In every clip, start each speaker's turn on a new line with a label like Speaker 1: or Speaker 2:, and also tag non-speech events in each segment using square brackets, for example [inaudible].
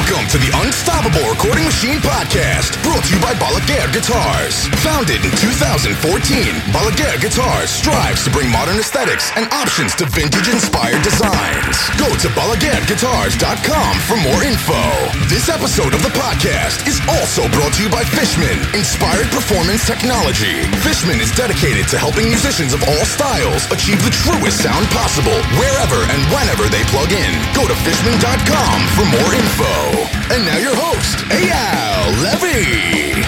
Speaker 1: Welcome to the Unstoppable Recording Machine Podcast, brought to you by Balaguer Guitars. Founded in 2014, Balaguer Guitars strives to bring modern aesthetics and options to vintage-inspired designs. Go to balaguerguitars.com for more info. This episode of the podcast is also brought to you by Fishman, Inspired Performance Technology. Fishman is dedicated to helping musicians of all styles achieve the truest sound possible, wherever and whenever they plug in. Go to fishman.com for more info. And now your host, Eyal Levi.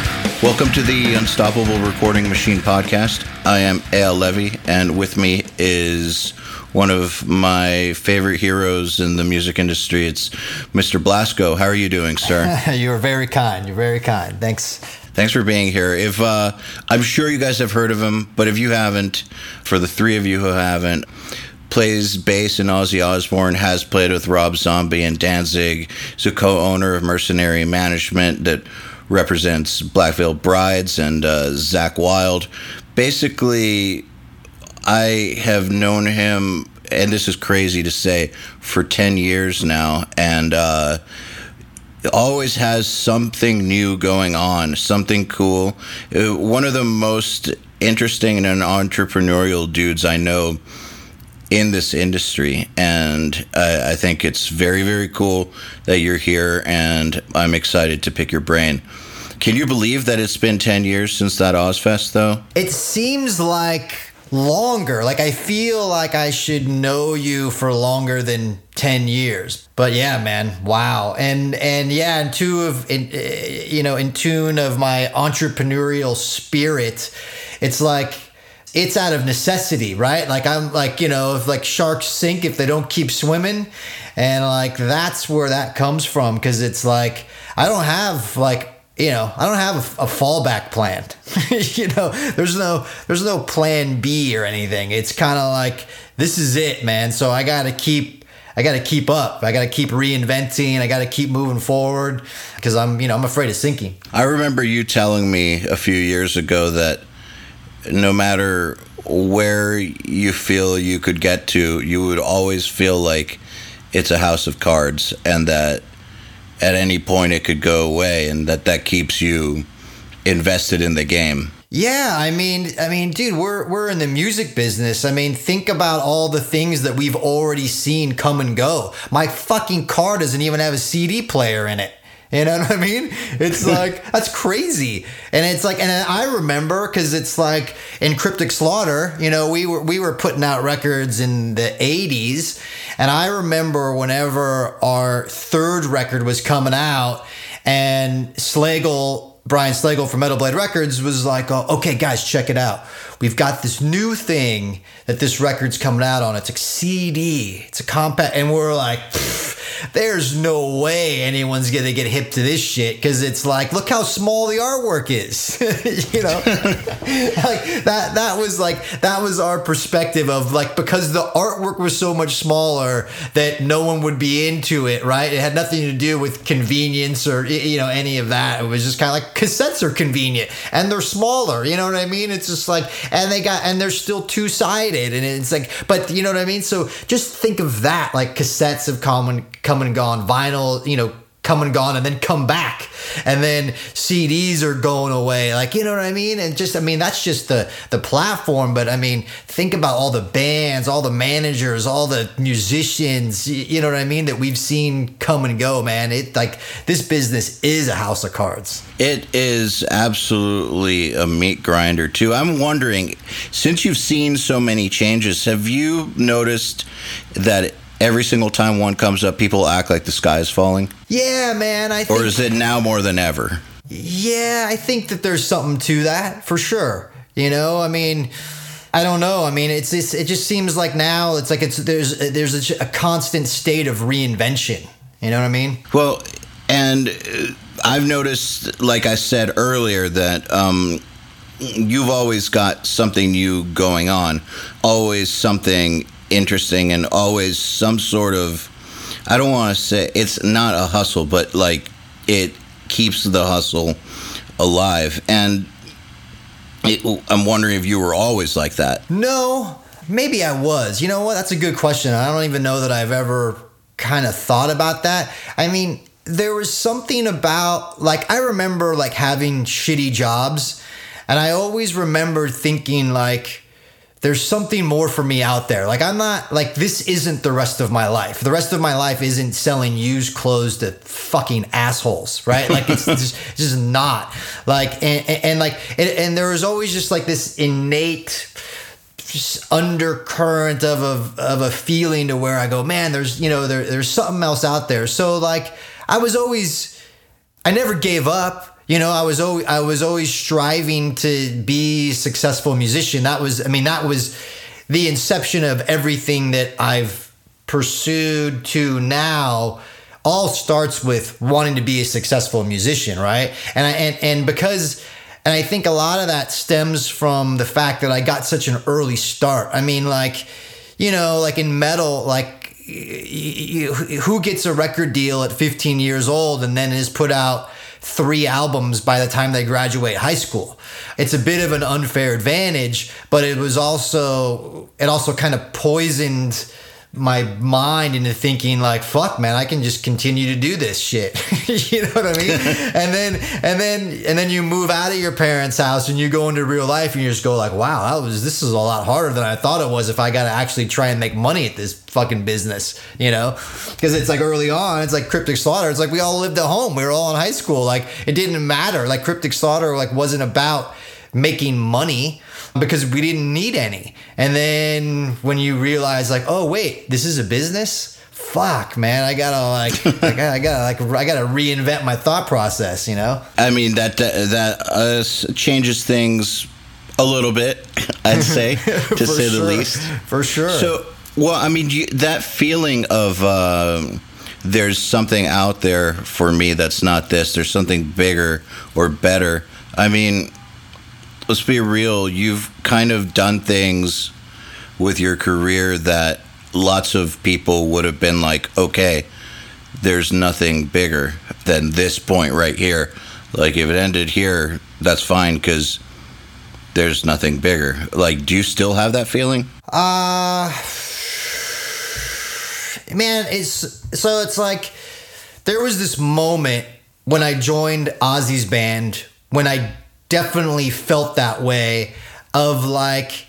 Speaker 2: Welcome to the Unstoppable Recording Machine podcast. I am Eyal Levi, and with me is one of my favorite heroes in the music industry. It's Mr. Blasko. How are you doing, sir? [laughs]
Speaker 3: You're very kind. You're very kind. Thanks.
Speaker 2: Thanks for being here. If uh, I'm sure you guys have heard of him, but if you haven't, for the three of you who haven't, plays bass in Ozzy Osbourne, has played with Rob Zombie and Danzig. He's a co-owner of Mercenary Management that represents Black Veil Brides and uh, Zakk Wylde. Basically, I have known him, and this is crazy to say, for 10 years now, and uh, always has something new going on, something cool. Uh, one of the most interesting and entrepreneurial dudes I know in this industry. And uh, I think it's very, very cool that you're here, and I'm excited to pick your brain. Can you believe that it's been 10 years since that Ozzfest, though?
Speaker 3: It seems like longer. Like I feel like I should know you for longer than 10 years. But yeah, man, wow. And and yeah, in two of in, uh, you know, in tune of my entrepreneurial spirit, it's like it's out of necessity, right? Like I'm like, you know, if like sharks sink if they don't keep swimming. And like that's where that comes from because it's like I don't have like you know, I don't have a, a fallback plan. [laughs] you know, there's no there's no plan B or anything. It's kind of like this is it, man. So I got to keep I got to keep up. I got to keep reinventing. I got to keep moving forward because I'm, you know, I'm afraid of sinking.
Speaker 2: I remember you telling me a few years ago that no matter where you feel you could get to, you would always feel like it's a house of cards and that at any point it could go away and that that keeps you invested in the game.
Speaker 3: Yeah, I mean, I mean, dude, we're we're in the music business. I mean, think about all the things that we've already seen come and go. My fucking car doesn't even have a CD player in it. You know what I mean? It's [laughs] like that's crazy, and it's like, and I remember because it's like in Cryptic Slaughter, you know, we were we were putting out records in the '80s, and I remember whenever our third record was coming out, and Slagel. Brian Slagel from Metal Blade Records was like, oh, okay, guys, check it out. We've got this new thing that this record's coming out on. It's a CD, it's a compact. And we're like, there's no way anyone's to get hip to this shit because it's like, look how small the artwork is. [laughs] you know, [laughs] like that, that was like, that was our perspective of like, because the artwork was so much smaller that no one would be into it, right? It had nothing to do with convenience or, you know, any of that. It was just kind of like cassettes are convenient and they're smaller. You know what I mean? It's just like, and they got, and they're still two sided. And it's like, but you know what I mean? So just think of that, like cassettes have come and, come and gone, vinyl, you know, come and gone and then come back. And then CDs are going away. Like you know what I mean? And just I mean that's just the the platform. But I mean think about all the bands all the managers all the musicians. You know what I mean? That we've seen come and go man. It like this business is a house of cards.
Speaker 2: It is absolutely a meat grinder too. I'm wondering since you've seen so many changes have you noticed that every single time one comes up, people act like the sky is falling?
Speaker 3: Yeah, man. I think,
Speaker 2: or is it now more than ever?
Speaker 3: Yeah, I think that there's something to that for sure. You know, I mean, I don't know. I mean, it's, it's it just seems like now it's like it's there's there's a, a constant state of reinvention. You know what I mean?
Speaker 2: Well, and uh, I've noticed, like I said earlier, that. Um, you've always got something new going on, always something interesting and always some sort of I don't want to say it's not a hustle, but like it keeps the hustle alive. And it, I'm wondering if you were always like that.
Speaker 3: No, maybe I was. You know what? That's a good question. I don't even know that I've ever kind of thought about that. I mean, there was something about like I remember like having shitty jobs and I always remember thinking like there's something more for me out there. Like I'm not like this isn't the rest of my life. The rest of my life isn't selling used clothes to fucking assholes, right? Like it's [laughs] just, just not. Like and, and, and like and, and there was always just like this innate just undercurrent of a of a feeling to where I go, man, there's you know there there's something else out there. So like I was always I never gave up you know i was always i was always striving to be a successful musician. That was i mean that was the inception of everything that i've pursued to now. All starts with wanting to be a successful musician right? And I, and and because and i think a lot of that stems from the fact that i got such an early start. I mean like you know like in metal like who gets a record deal at 15 years old and then is put out three albums by the time they graduate high school. It's a bit of an unfair advantage, but it was also it also kind of poisoned my mind into thinking like fuck man i can just continue to do this shit. [laughs] You know what i mean? [laughs] And then and then and then you move out of your parents house and you go into real life and you just go like wow that was this is a lot harder than i thought it was if i got to actually try and make money at this fucking business you know? Because it's like early on it's like cryptic slaughter. It's like we all lived at home. We were all in high school. Like it didn't matter. Like cryptic slaughter like wasn't about making money because we didn't need any. And then when you realize like, oh wait, this is a business. Fuck, man! I gotta like, [laughs] I gotta, I gotta like, I gotta reinvent my thought process. You know.
Speaker 2: I mean that that, that uh, changes things a little bit. [laughs] I'd say, [laughs] to say
Speaker 3: sure.
Speaker 2: the least.
Speaker 3: For sure.
Speaker 2: So, well, I mean, you, that feeling of. Uh, there's something out there for me that's not this. There's something bigger or better. I mean, let's be real, you've kind of done things with your career that lots of people would have been like, okay, there's nothing bigger than this point right here. Like if it ended here, that's fine because there's nothing bigger. Like, do you still have that feeling?
Speaker 3: Uh man, it's so it's like there was this moment when I joined Ozzy's band when I definitely felt that way of like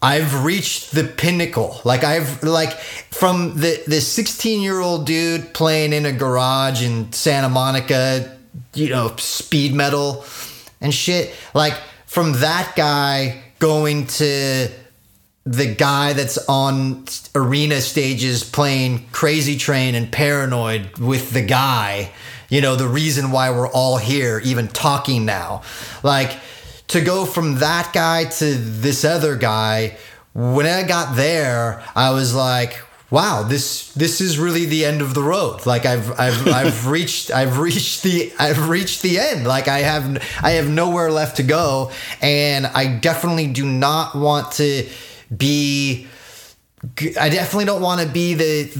Speaker 3: I've reached the pinnacle. Like I've like from the the 16 year old dude playing in a garage in Santa Monica, you know, speed metal and shit. Like from that guy going to the guy that's on arena stages playing Crazy Train and Paranoid with the guy you know, the reason why we're all here, even talking now. Like to go from that guy to this other guy, when I got there, I was like, wow, this this is really the end of the road. Like I've I've [laughs] I've reached I've reached the I've reached the end. Like I have I have nowhere left to go, and I definitely do not want to be I definitely don't want to be the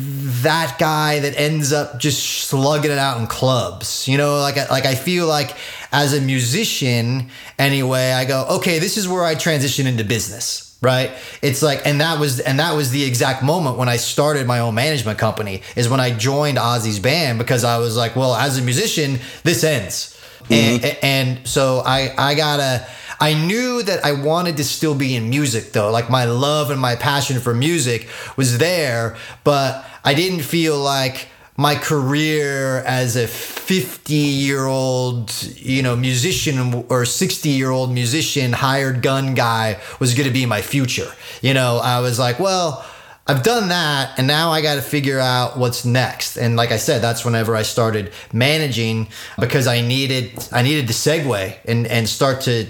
Speaker 3: that guy that ends up just slugging it out in clubs. You know, like like I feel like as a musician anyway, I go, okay, this is where I transition into business right it's like and that was and that was the exact moment when i started my own management company is when i joined ozzy's band because i was like well as a musician this ends mm-hmm. and, and so i i gotta I knew that I wanted to still be in music though. Like my love and my passion for music was there, but I didn't feel like my career as a 50 year old you know musician or 60 year old musician hired gun guy was going to be my future you know i was like well I've done that and now I got to figure out what's next. And like I said, that's whenever I started managing because I needed I needed to segue and and start to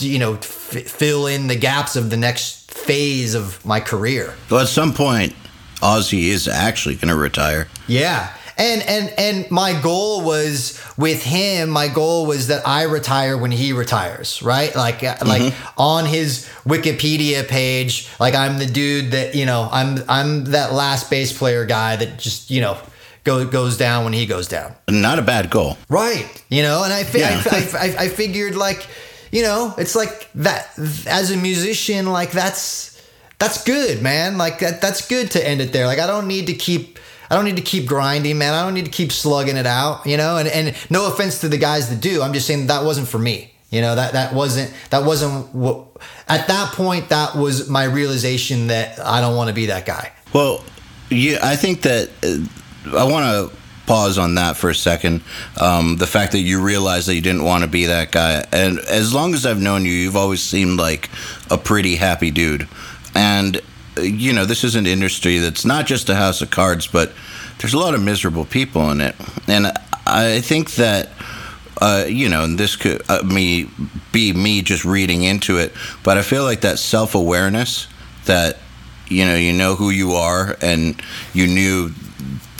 Speaker 3: you know, f- fill in the gaps of the next phase of my career.
Speaker 2: Well, at some point, Ozzy is actually going to retire.
Speaker 3: Yeah. And, and and my goal was with him. My goal was that I retire when he retires, right? Like uh, mm-hmm. like on his Wikipedia page, like I'm the dude that you know I'm I'm that last bass player guy that just you know go, goes down when he goes down.
Speaker 2: Not a bad goal,
Speaker 3: right? You know, and I fi- yeah. I, I, I, I figured like you know, it's like that as a musician, like that's that's good, man. Like that that's good to end it there. Like I don't need to keep I don't need to keep grinding, man. I don't need to keep slugging it out, you know. And and no offense to the guys that do. I'm just saying that wasn't for me. You know that that wasn't that wasn't what at that point that was my realization that I don't want to be that guy.
Speaker 2: Well, yeah, I think that uh, I want to pause on that for a second. Um, the fact that you realized that you didn't want to be that guy, and as long as I've known you, you've always seemed like a pretty happy dude. And uh, you know, this is an industry that's not just a house of cards, but there's a lot of miserable people in it, and I think that. Uh, you know, and this could uh, me be me just reading into it, but I feel like that self awareness that you know you know who you are, and you knew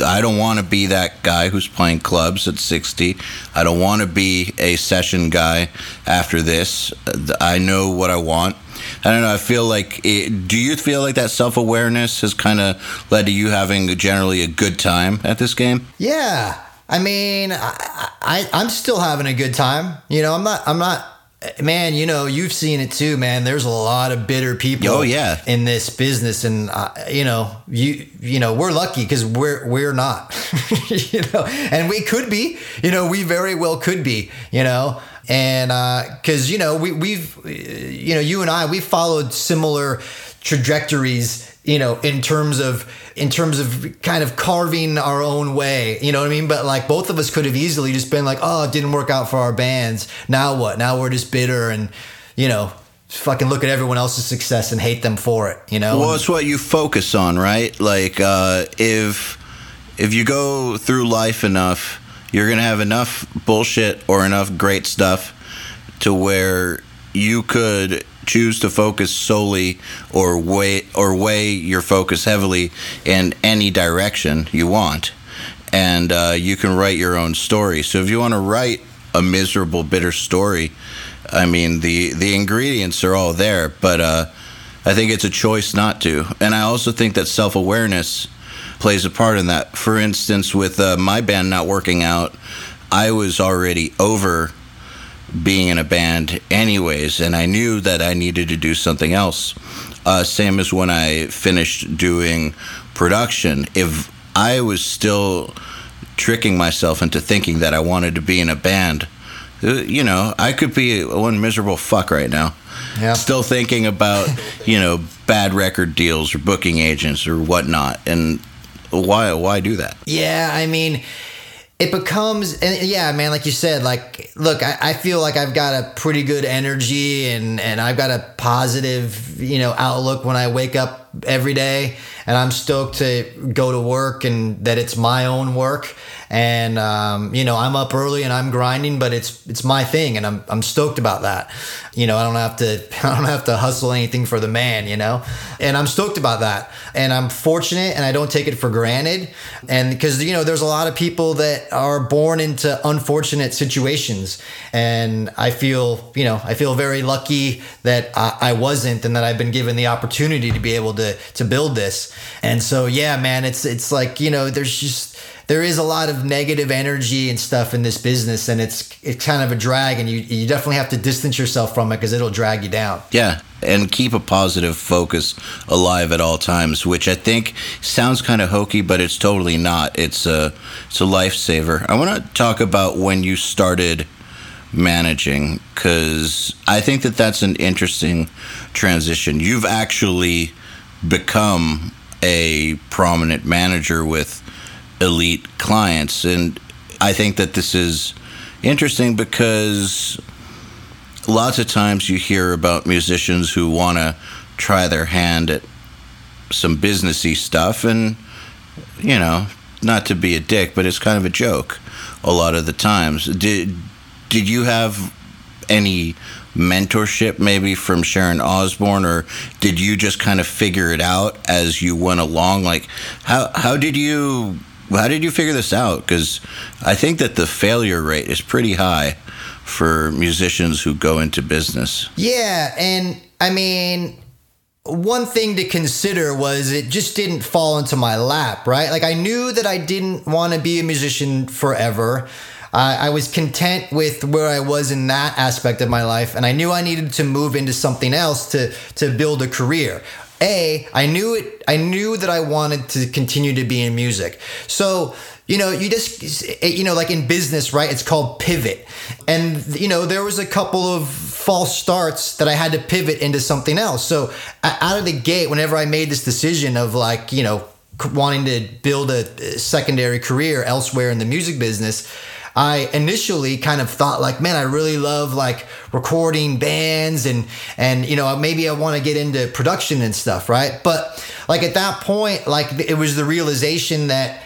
Speaker 2: I don't want to be that guy who's playing clubs at 60. I don't want to be a session guy after this. I know what I want. I don't know. I feel like. It, do you feel like that self awareness has kind of led to you having generally a good time at this game?
Speaker 3: Yeah. I mean, I, I I'm still having a good time. You know, I'm not. I'm not man you know you've seen it too man. There's a lot of bitter people
Speaker 2: oh yeah.
Speaker 3: in this business and uh, you know you you know we're lucky because we're we're not [laughs] you know and we could be you know we very well could be you know and because uh, you know we we've you know you and i we followed similar trajectories you know in terms of in terms of kind of carving our own way. You know what I mean? But like both of us could have easily just been like, oh, it didn't work out for our bands. Now what? Now we're just bitter and, you know, fucking look at everyone else's success and hate them for it, you know?
Speaker 2: Well, it's what you focus on, right? Like, uh, if if you go through life enough, you're gonna have enough bullshit or enough great stuff to where you could choose to focus solely or weigh or weigh your focus heavily in any direction you want, and uh, you can write your own story. So if you want to write a miserable, bitter story, I mean the the ingredients are all there, but uh, I think it's a choice not to. And I also think that self awareness plays a part in that. For instance, with uh, my band not working out, I was already over being in a band anyways, and I knew that I needed to do something else. Uh, same as when I finished doing production. If I was still tricking myself into thinking that I wanted to be in a band, uh, you know, I could be one miserable fuck right now. Yeah. Still thinking about, [laughs] you know, bad record deals or booking agents or whatnot. And why why do that?
Speaker 3: Yeah, I mean, it becomes and yeah man like you said like look I, I, feel like i've got a pretty good energy and and i've got a positive you know outlook when i wake up every day and i'm stoked to go to work and that it's my own work and um, you know I'm up early and I'm grinding, but it's it's my thing, and I'm I'm stoked about that. You know, I don't have to [laughs] I don't have to hustle anything for the man, you know, and I'm stoked about that, and I'm fortunate, and I don't take it for granted, and because you know there's a lot of people that are born into unfortunate situations, and I feel you know I feel very lucky that I, I wasn't, and that I've been given the opportunity to be able to to build this, and so yeah, man, it's it's like you know there's just there is a lot of negative energy and stuff in this business and it's it's kind of a drag and you you definitely have to distance yourself from it because it'll drag you down.
Speaker 2: Yeah and keep a positive focus alive at all times which i think sounds kind of hokey but it's totally not. It's a it's a lifesaver. I want to talk about when you started managing because i think that that's an interesting transition. You've actually become a prominent manager with elite clients. And I think that this is interesting because lots of times you hear about musicians who want to try their hand at some businessy stuff and you know not to be a dick but it's kind of a joke a lot of the times did did you have any mentorship maybe from Sharon Osbourne or did you just kind of figure it out as you went along like how how did you how did you figure this out? Because I think that the failure rate is pretty high for musicians who go into business.
Speaker 3: Yeah, and I mean, one thing to consider was it just didn't fall into my lap, right? Like I knew that I didn't want to be a musician forever. I was content with where I was in that aspect of my life, and I knew I needed to move into something else to to build a career a I knew it. I knew that I wanted to continue to be in music. So you know, you just eh, you know, like in business, right? It's called pivot, and you know, there was a couple of false starts that I had to pivot into something else. So out of the gate, whenever I made this decision of like you know wanting to build a eh, secondary career elsewhere in the music business I initially kind of thought like, man, I really love like recording bands and and you know maybe I want to get into production and stuff, right? But like at that point, like it was the realization that,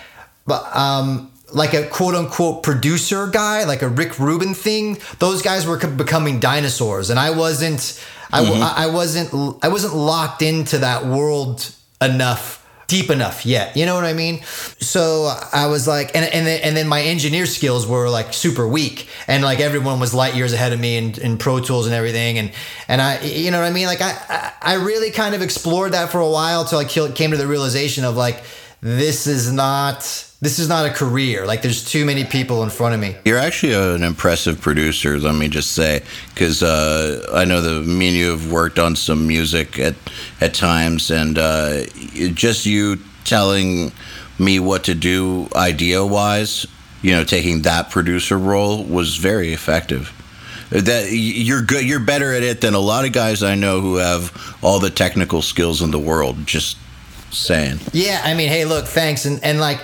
Speaker 3: but um, like a quote unquote producer guy, like a Rick Rubin thing, those guys were becoming dinosaurs, and I wasn't. I, mm-hmm. I wasn't I wasn't locked into that world enough deep enough yet. You know what I mean? So I was like, and and then, and then my engineer skills were like super weak, and like everyone was light years ahead of me in, in Pro Tools and everything, and and I, you know what I mean? Like I I really kind of explored that for a while till I came to the realization of like this is not this is not a career. Like there's too many people in front of me.
Speaker 2: You're actually an impressive producer. Let me just say, because uh, I know that me and you have worked on some music at at times, and uh, just you telling me what to do idea wise, you know, taking that producer role was very effective. That you're good, you're better at it than a lot of guys I know who have all the technical skills in the world. Just saying.
Speaker 3: Yeah, I mean, hey, look, thanks, and and like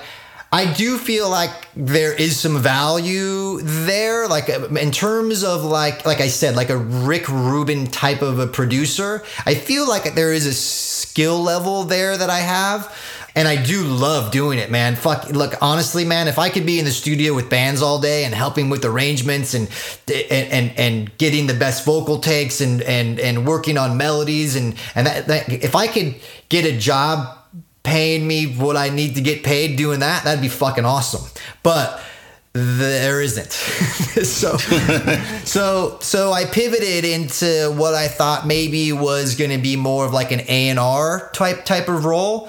Speaker 3: I do feel like there is some value there, like uh, in terms of like like I said, like a Rick Rubin type of a producer. I feel like there is a skill level there that I have. And I do love doing it, man. Fuck, look, honestly, man, if I could be in the studio with bands all day and helping with arrangements and and and, and getting the best vocal takes and and and working on melodies and and that, that if I could get a job paying me what I need to get paid doing that, that'd be fucking awesome. But there isn't. [laughs] so [laughs] so so I pivoted into what I thought maybe was going to be more of like an A&R type type of role.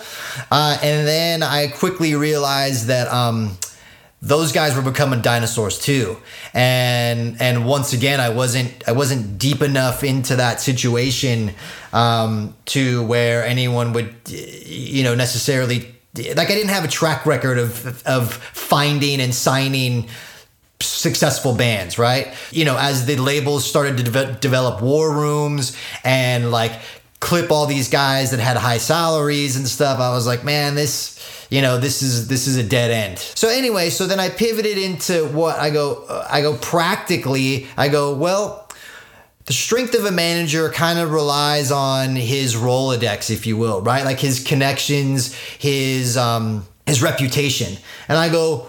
Speaker 3: Uh, and then I quickly realized that um, those guys were becoming dinosaurs too. And and once again i wasn't i wasn't deep enough into that situation um, to where anyone would you know necessarily like i didn't have a track record of of finding and signing successful bands right? You know as the labels started to de- develop war rooms and like clip all these guys that had high salaries and stuff i was like man this you know this is this is a dead end. So anyway so then i pivoted into what i go i go practically i go well the strength of a manager kind of relies on his rolodex if you will right? Like his connections his um his reputation. And i go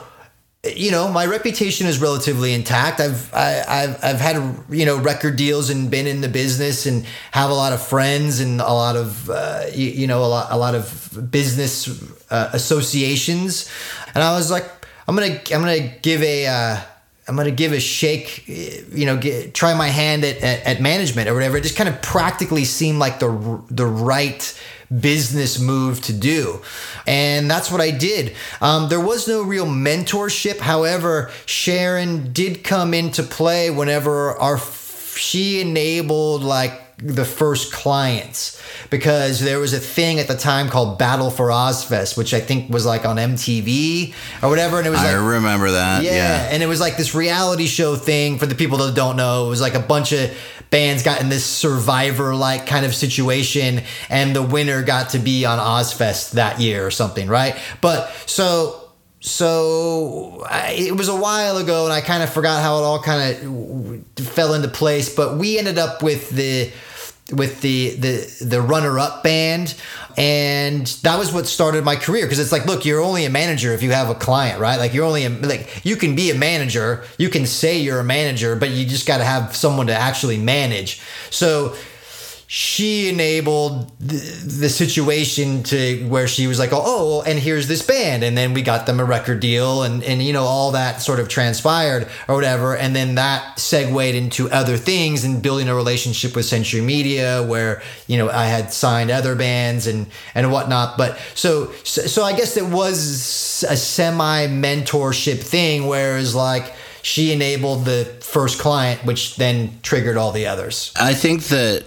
Speaker 3: you know, my reputation is relatively intact. I've I, have I've had you know record deals and been in the business and have a lot of friends and a lot of uh, you, you, know a lot a lot of business uh, associations. And I was like, I'm gonna I'm gonna give a uh, I'm gonna give a shake, you know, get, try my hand at, at, at management or whatever. It just kind of practically seemed like the the right business move to do. And that's what I did. Um, there was no real mentorship. However, Sharon did come into play whenever our she enabled like the first clients because there was a thing at the time called Battle for Ozzfest, which I think was like on MTV or whatever. And it was
Speaker 2: I
Speaker 3: like,
Speaker 2: remember that. Yeah, yeah.
Speaker 3: And it was like this reality show thing for the people that don't know. It was like a bunch of bands got in this survivor like kind of situation and the winner got to be on Ozzfest that year or something, right? But so so I, it was a while ago and I kind of forgot how it all kind of fell into place, but we ended up with the with the the the runner up band and that was what started my career because it's like look you're only a manager if you have a client right? Like you're only a, like you can be a manager you can say you're a manager but you just got to have someone to actually manage. So she enabled the, the, situation to where she was like, oh, oh, and here's this band. And then we got them a record deal and, and, you know, all that sort of transpired or whatever. And then that segued into other things and building a relationship with Century Media where, you know, I had signed other bands and, and whatnot. But so, so, so I guess it was a semi mentorship thing, whereas like, she enabled the first client, which then triggered all the others.
Speaker 2: I think that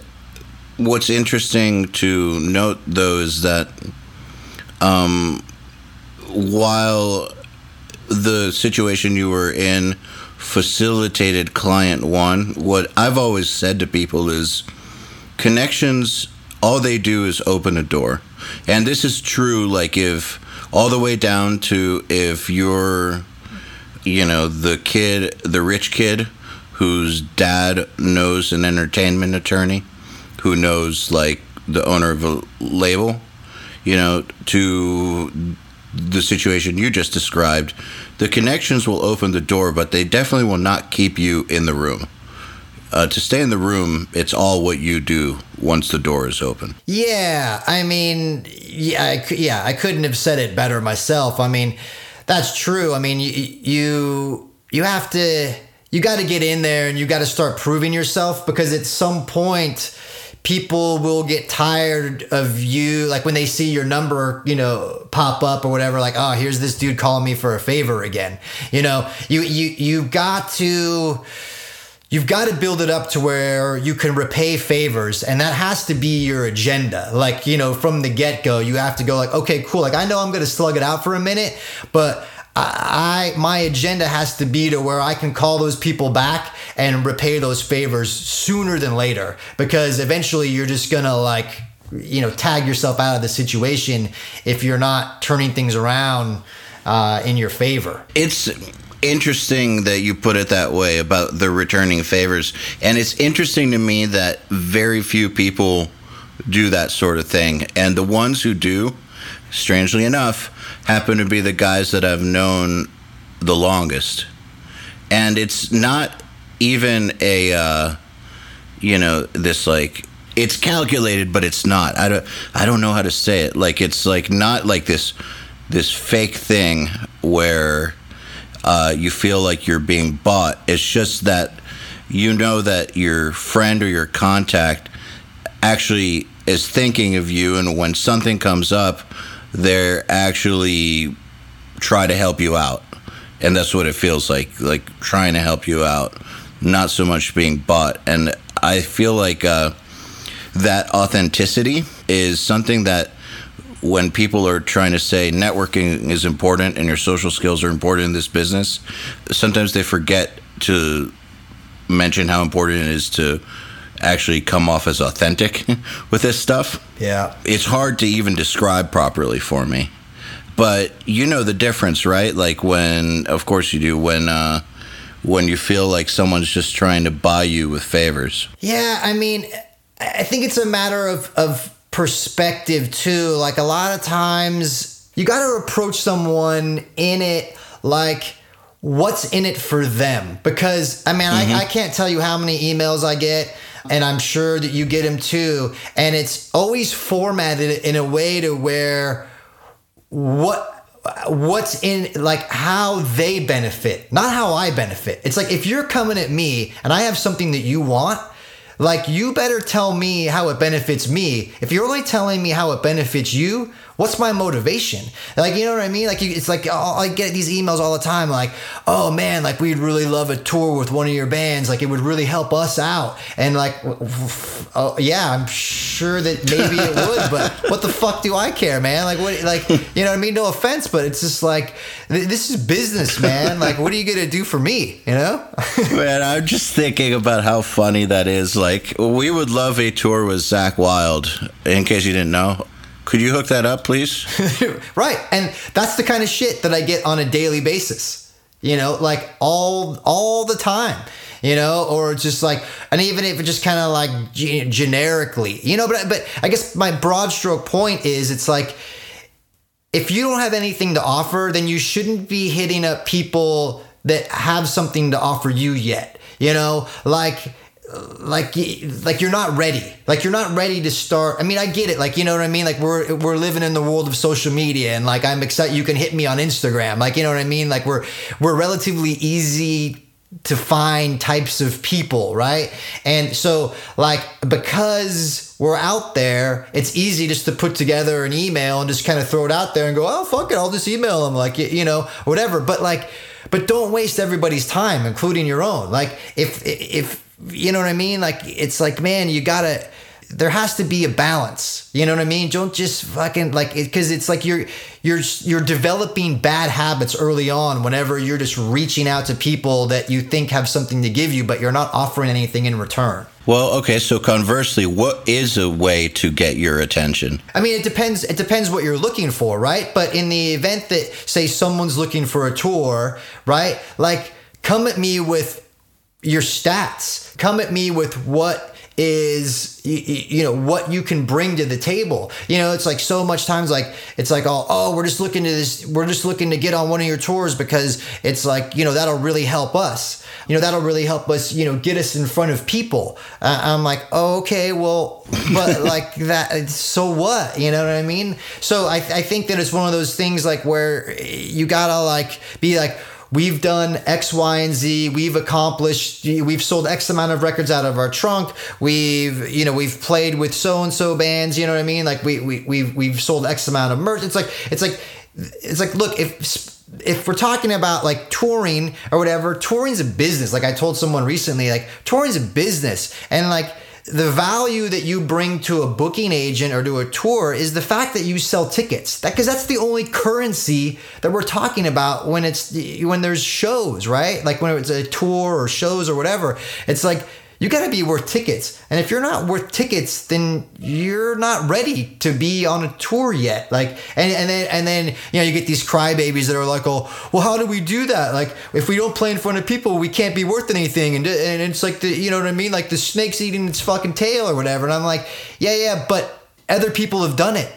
Speaker 2: what's interesting to note though is that um, while the situation you were in facilitated client one, what I've always said to people is connections, all they do is open a door. And this is true, like if all the way down to if you're, you know, the kid, the rich kid whose dad knows an entertainment attorney who knows like the owner of a label, you know, to the situation you just described, the connections will open the door, but they definitely will not keep you in the room. Uh, to stay in the room, it's all what you do once the door is open.
Speaker 3: Yeah, I mean, yeah, I, yeah, I couldn't have said it better myself. I mean, that's true. I mean, you you you have to you got to get in there and you got to start proving yourself because at some point people will get tired of you like when they see your number you know pop up or whatever like oh here's this dude calling me for a favor again. You know you you you've got to you've got to build it up to where you can repay favors and that has to be your agenda. Like you know from the get-go you have to go like okay cool like i know i'm gonna slug it out for a minute but I, my agenda has to be to where I can call those people back and repay those favors sooner than later because eventually you're just gonna like you know tag yourself out of the situation if you're not turning things around uh, in your favor.
Speaker 2: It's interesting that you put it that way about the returning favors. And it's interesting to me that very few people do that sort of thing. And the ones who do, strangely enough, happen to be the guys that I've known the longest. And it's not even a, uh, you know, this like, it's calculated, but it's not. I don't, I don't know how to say it. Like, it's like not like this, this fake thing where uh, you feel like you're being bought. It's just that you know that your friend or your contact actually is thinking of you, and when something comes up, they're actually try to help you out, and that's what it feels like, like trying to help you out, not so much being bought. And I feel like uh, that authenticity is something that when people are trying to say networking is important and your social skills are important in this business, sometimes they forget to mention how important it is to actually come off as authentic [laughs] with this stuff.
Speaker 3: Yeah.
Speaker 2: It's hard to even describe properly for me. But you know the difference, right? Like when of course you do when uh when you feel like someone's just trying to buy you with favors.
Speaker 3: Yeah, I mean, I think it's a matter of of perspective too. Like a lot of times, you got to approach someone in it like what's in it for them. Because I mean, I, I can't tell you how many emails I get. And I'm sure that you get them too. And it's always formatted in a way to where what what's in like how they benefit not how i benefit it's like if you're coming at me and i have something that you want like you better tell me how it benefits me if you're only telling me how it benefits you what's my motivation? Like you know what i mean? Like it's like i get these emails all the time like oh man like we'd really love a tour with one of your bands. Like it would really help us out. And like oh yeah i'm sure that maybe it would but [laughs] what the fuck do i care man? Like what like you know what i mean? No offense but it's just like this is business man. Like what are you gonna do for me you know? [laughs]
Speaker 2: Man, I'm just thinking about how funny that is. Like, we would love a tour with Zakk Wylde. In case you didn't know, could you hook that up, please? [laughs]
Speaker 3: right and that's the kind of shit that i get on a daily basis you know like all all the time you know or just like and even if it just kind of like ge- generically you know but but i guess my broad stroke point is it's like if you don't have anything to offer then you shouldn't be hitting up people that have something to offer you yet you know like like like you're not ready. Like you're not ready to start. I mean i get it. Like you know what i mean? Like we're we're living in the world of social media and like i'm excited you can hit me on instagram. Like you know what i mean? Like we're we're relatively easy to find types of people right? And so like because we're out there it's easy just to put together an email and just kind of throw it out there and go oh fuck it i'll just email them like you know whatever. But like but don't waste everybody's time including your own. Like if if you know what I mean? Like it's like, man, you gotta there has to be a balance. You know what I mean? Don't just fucking like because it's like you're you're you're developing bad habits early on whenever you're just reaching out to people that you think have something to give you, but you're not offering anything in return.
Speaker 2: Well, okay, so conversely, what is a way to get your attention?
Speaker 3: I mean, it depends. It depends what you're looking for, right? But in the event that, say, someone's looking for a tour, right? Like, come at me with your stats. Come at me with what is you, know what you can bring to the table. You know it's like so much times like it's like oh, oh we're just looking to this we're just looking to get on one of your tours because it's like you know that'll really help us. You know that'll really help us you know get us in front of people. Uh, i'm like oh, okay well [coughs] but like that so what? You know what i mean? So I, I think that it's one of those things like where you gotta like be like we've done X, Y, and Z. We've accomplished, we've sold X amount of records out of our trunk. We've, you know, we've played with so and so bands. You know what I mean? Like we, we, we've, we've sold X amount of merch. It's like, it's like, it's like, look, if, if we're talking about like touring or whatever, touring's a business. Like I told someone recently, like touring's a business. And like, the value that you bring to a booking agent or to a tour is the fact that you sell tickets. That because that's the only currency that we're talking about when it's when there's shows, right? Like when it's a tour or shows or whatever. It's like you got to be worth tickets. And if you're not worth tickets, then you're not ready to be on a tour yet. Like, and, and then, and then, you know, you get these crybabies that are like, oh, well, how do we do that? Like, if we don't play in front of people, we can't be worth anything. And, and it's like the, you know what I mean? Like the snake's eating its fucking tail or whatever. And I'm like, yeah, yeah, but other people have done it.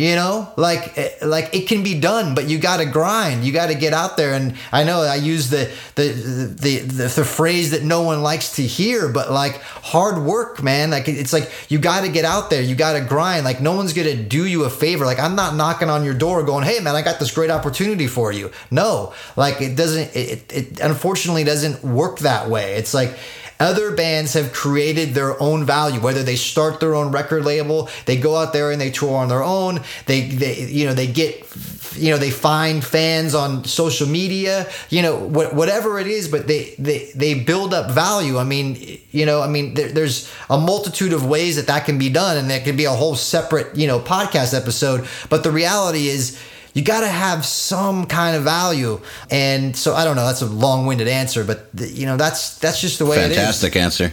Speaker 3: You know, like eh, like it can be done, but you got to grind. You got to get out there. And I know I use the the, the the the phrase that no one likes to hear, but like hard work, man. Like it's like you got to get out there. You got to grind. Like no one's gonna do you a favor. Like I'm not knocking on your door going, "Hey, man, I got this great opportunity for you." No, like it doesn't. It, it unfortunately doesn't work that way. It's like other bands have created their own value, whether they start their own record label, they go out there and they tour on their own. They, they you know, they get, you know, they find fans on social media, you know, wh- whatever it is, but they, they, they build up value. I mean, you know, I mean, there, there's a multitude of ways that that can be done and that could be a whole separate, you know, podcast episode. But the reality is, you got to have some kind of value. And so I don't know. That's a long-winded answer, but you know that's that's just the way.
Speaker 2: Fantastic answer.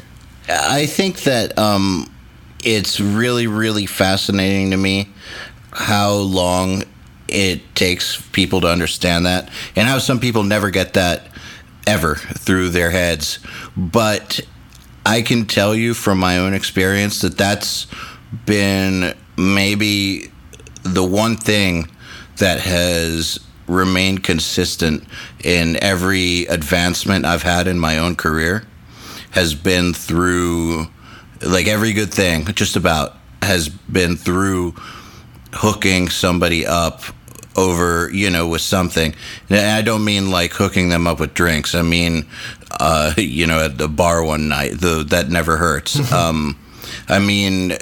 Speaker 2: I think that um, it's really really fascinating to me how long it takes people to understand that, and how some people never get that ever through their heads. But I can tell you from my own experience that that's been maybe the one thing that has remained consistent in every advancement I've had in my own career has been through like every good thing just about has been through hooking somebody up over you know with something. And i don't mean like hooking them up with drinks. I mean uh, [laughs] you know at the bar one night the, that never hurts. Um, i mean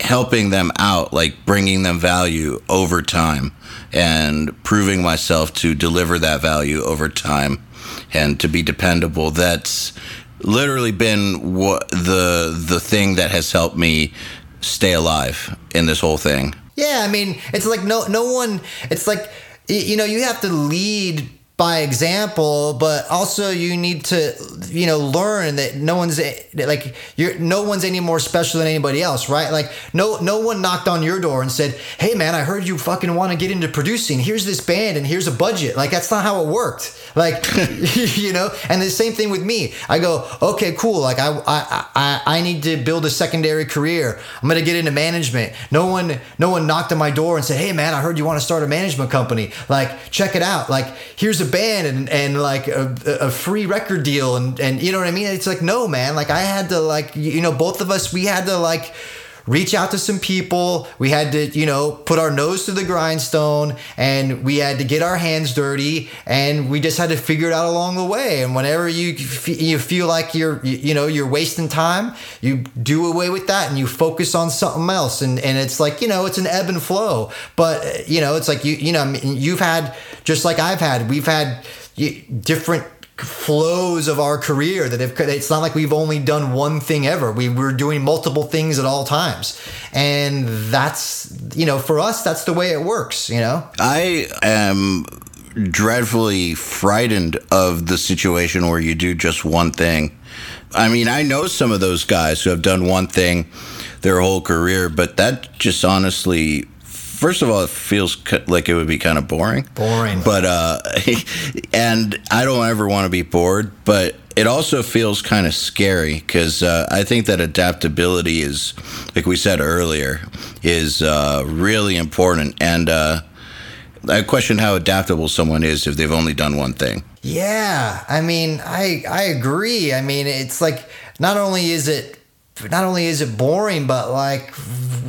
Speaker 2: helping them out, like bringing them value over time and proving myself to deliver that value over time and to be dependable. That's literally been what the the thing that has helped me stay alive in this whole thing.
Speaker 3: Yeah, I mean, it's like no no one it's like you know, you have to lead by example, but also you need to, you know, learn that no one's like you're no one's any more special than anybody else, right? Like no no one knocked on your door and said, "Hey man, I heard you fucking want to get into producing. Here's this band and here's a budget." Like that's not how it worked. Like [laughs] [laughs] you know, and the same thing with me. I go, "Okay, cool. Like I I I I need to build a secondary career. I'm going to get into management." No one no one knocked on my door and said, "Hey man, I heard you want to start a management company. Like check it out. Like here's a band and and like a, a free record deal and and you know what I mean. It's like no man. Like I had to like you know both of us we had to like reach out to some people. We had to, you know, put our nose to the grindstone and we had to get our hands dirty and we just had to figure it out along the way. And whenever you you feel like you're you know, you're wasting time, you do away with that and you focus on something else and and it's like, you know, it's an ebb and flow. But, you know, it's like you you know, you've had just like I've had, we've had different flows of our career that it's not like we've only done one thing ever. We were doing multiple things at all times. And that's you know for us that's the way it works you know?
Speaker 2: I am dreadfully frightened of the situation where you do just one thing. I mean, I know some of those guys who have done one thing their whole career, but that just honestly first of all, it feels like it would be kind of boring.
Speaker 3: Boring.
Speaker 2: But uh, [laughs] and I don't ever want to be bored, but it also feels kind of scary because uh, I think that adaptability is, like we said earlier, is uh, really important. And uh, I question how adaptable someone is if they've only done one thing.
Speaker 3: Yeah, I mean, I I agree. I mean, it's like not only is it not only is it boring, but like,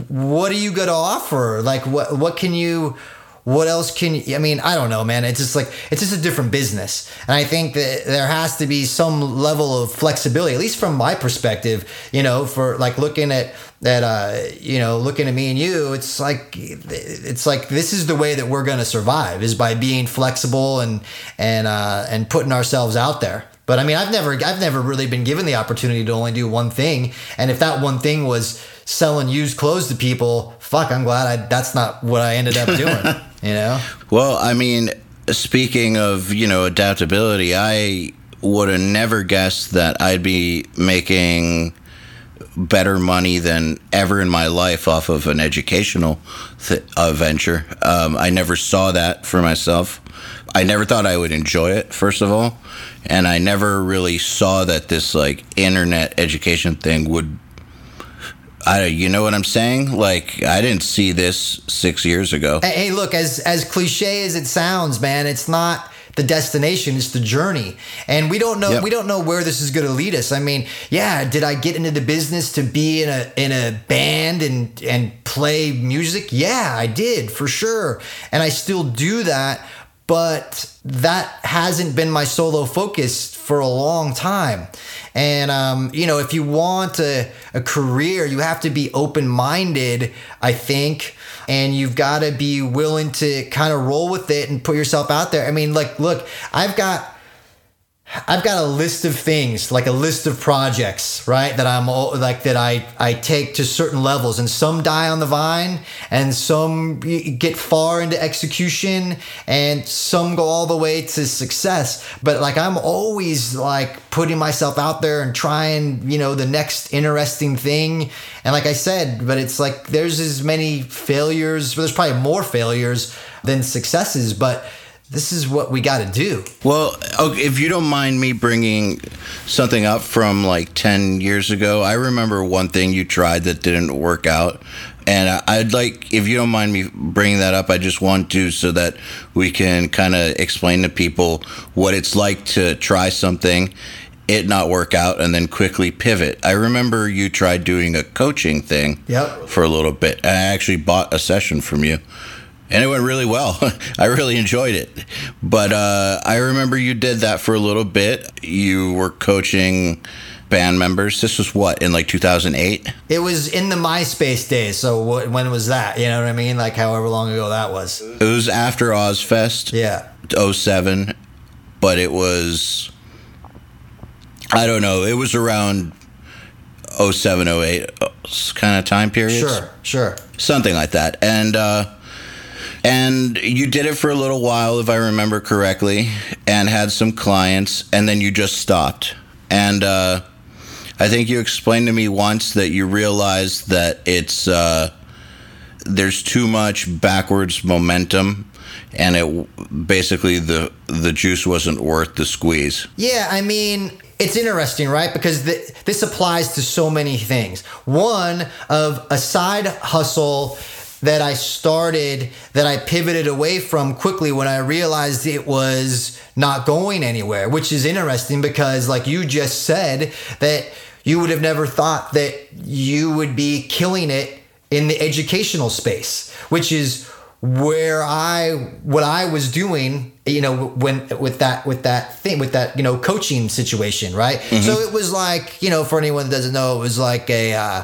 Speaker 3: what are you going to offer? Like, what what can you? What else can you? I mean, I don't know, man. It's just like it's just a different business, and I think that there has to be some level of flexibility, at least from my perspective. You know, for like looking at that, uh, you know, looking at me and you, it's like it's like this is the way that we're going to survive is by being flexible and and uh, and putting ourselves out there. But I mean, I've never I've never really been given the opportunity to only do one thing, and if that one thing was selling used clothes to people, fuck, I'm glad I that's not what I ended up [laughs] doing. you know.
Speaker 2: Well, I mean, speaking of you know adaptability, I would have never guessed that I'd be making better money than ever in my life off of an educational th- uh, venture. Um, I never saw that for myself. I never thought I would enjoy it, first of all. And I never really saw that this like internet education thing would I you know what I'm saying? Like I didn't see this 6 years ago.
Speaker 3: Hey, look, as as cliche as it sounds, man, it's not the destination it's the journey and we don't know yep. we don't know where this is going to lead us i mean yeah did i get into the business to be in a in a band and and play music yeah i did for sure and i still do that but that hasn't been my solo focus for a long time. And, um, you know, if you want a, a career, you have to be open minded, I think. And you've got to be willing to kind of roll with it and put yourself out there. I mean, like, look, I've got I've got a list of things, like a list of projects, right? That I'm like that I I take to certain levels, and some die on the vine, and some get far into execution, and some go all the way to success. But like I'm always like putting myself out there and trying, you know, the next interesting thing. And like I said, but it's like there's as many failures. There's probably more failures than successes, but this is what we got to do.
Speaker 2: Well, okay, if you don't mind me bringing something up from like 10 years ago, I remember one thing you tried that didn't work out. And I'd like, if you don't mind me bringing that up, I just want to so that we can kind of explain to people what it's like to try something, it not work out, and then quickly pivot. I remember you tried doing a coaching thing
Speaker 3: yep.
Speaker 2: for a little bit. I actually bought a session from you and it went really well. [laughs] I really enjoyed it. But uh, I remember you did that for a little bit. You were coaching band members. This was what in like 2008.
Speaker 3: It was in the MySpace days. So what, when was that? You know what I mean? Like however long ago that was.
Speaker 2: It was after Ozzfest.
Speaker 3: Yeah.
Speaker 2: 07, but it was. I don't know. It was around 07, 08 kind of time period.
Speaker 3: Sure, sure.
Speaker 2: Something like that. And uh, and you did it for a little while, if I remember correctly, and had some clients, and then you just stopped. And uh, I think you explained to me once that you realized that it's uh, there's too much backwards momentum, and it basically the the juice wasn't worth the squeeze.
Speaker 3: Yeah, I mean, it's interesting, right? Because th- this applies to so many things. One of a side hustle that I started that I pivoted away from quickly when I realized it was not going anywhere, which is interesting because, like you just said, that you would have never thought that you would be killing it in the educational space, which is where I what I was doing, you know, when with that with that thing with that you know coaching situation, right? Mm-hmm. So it was like you know for anyone that doesn't know, it was like a. Uh,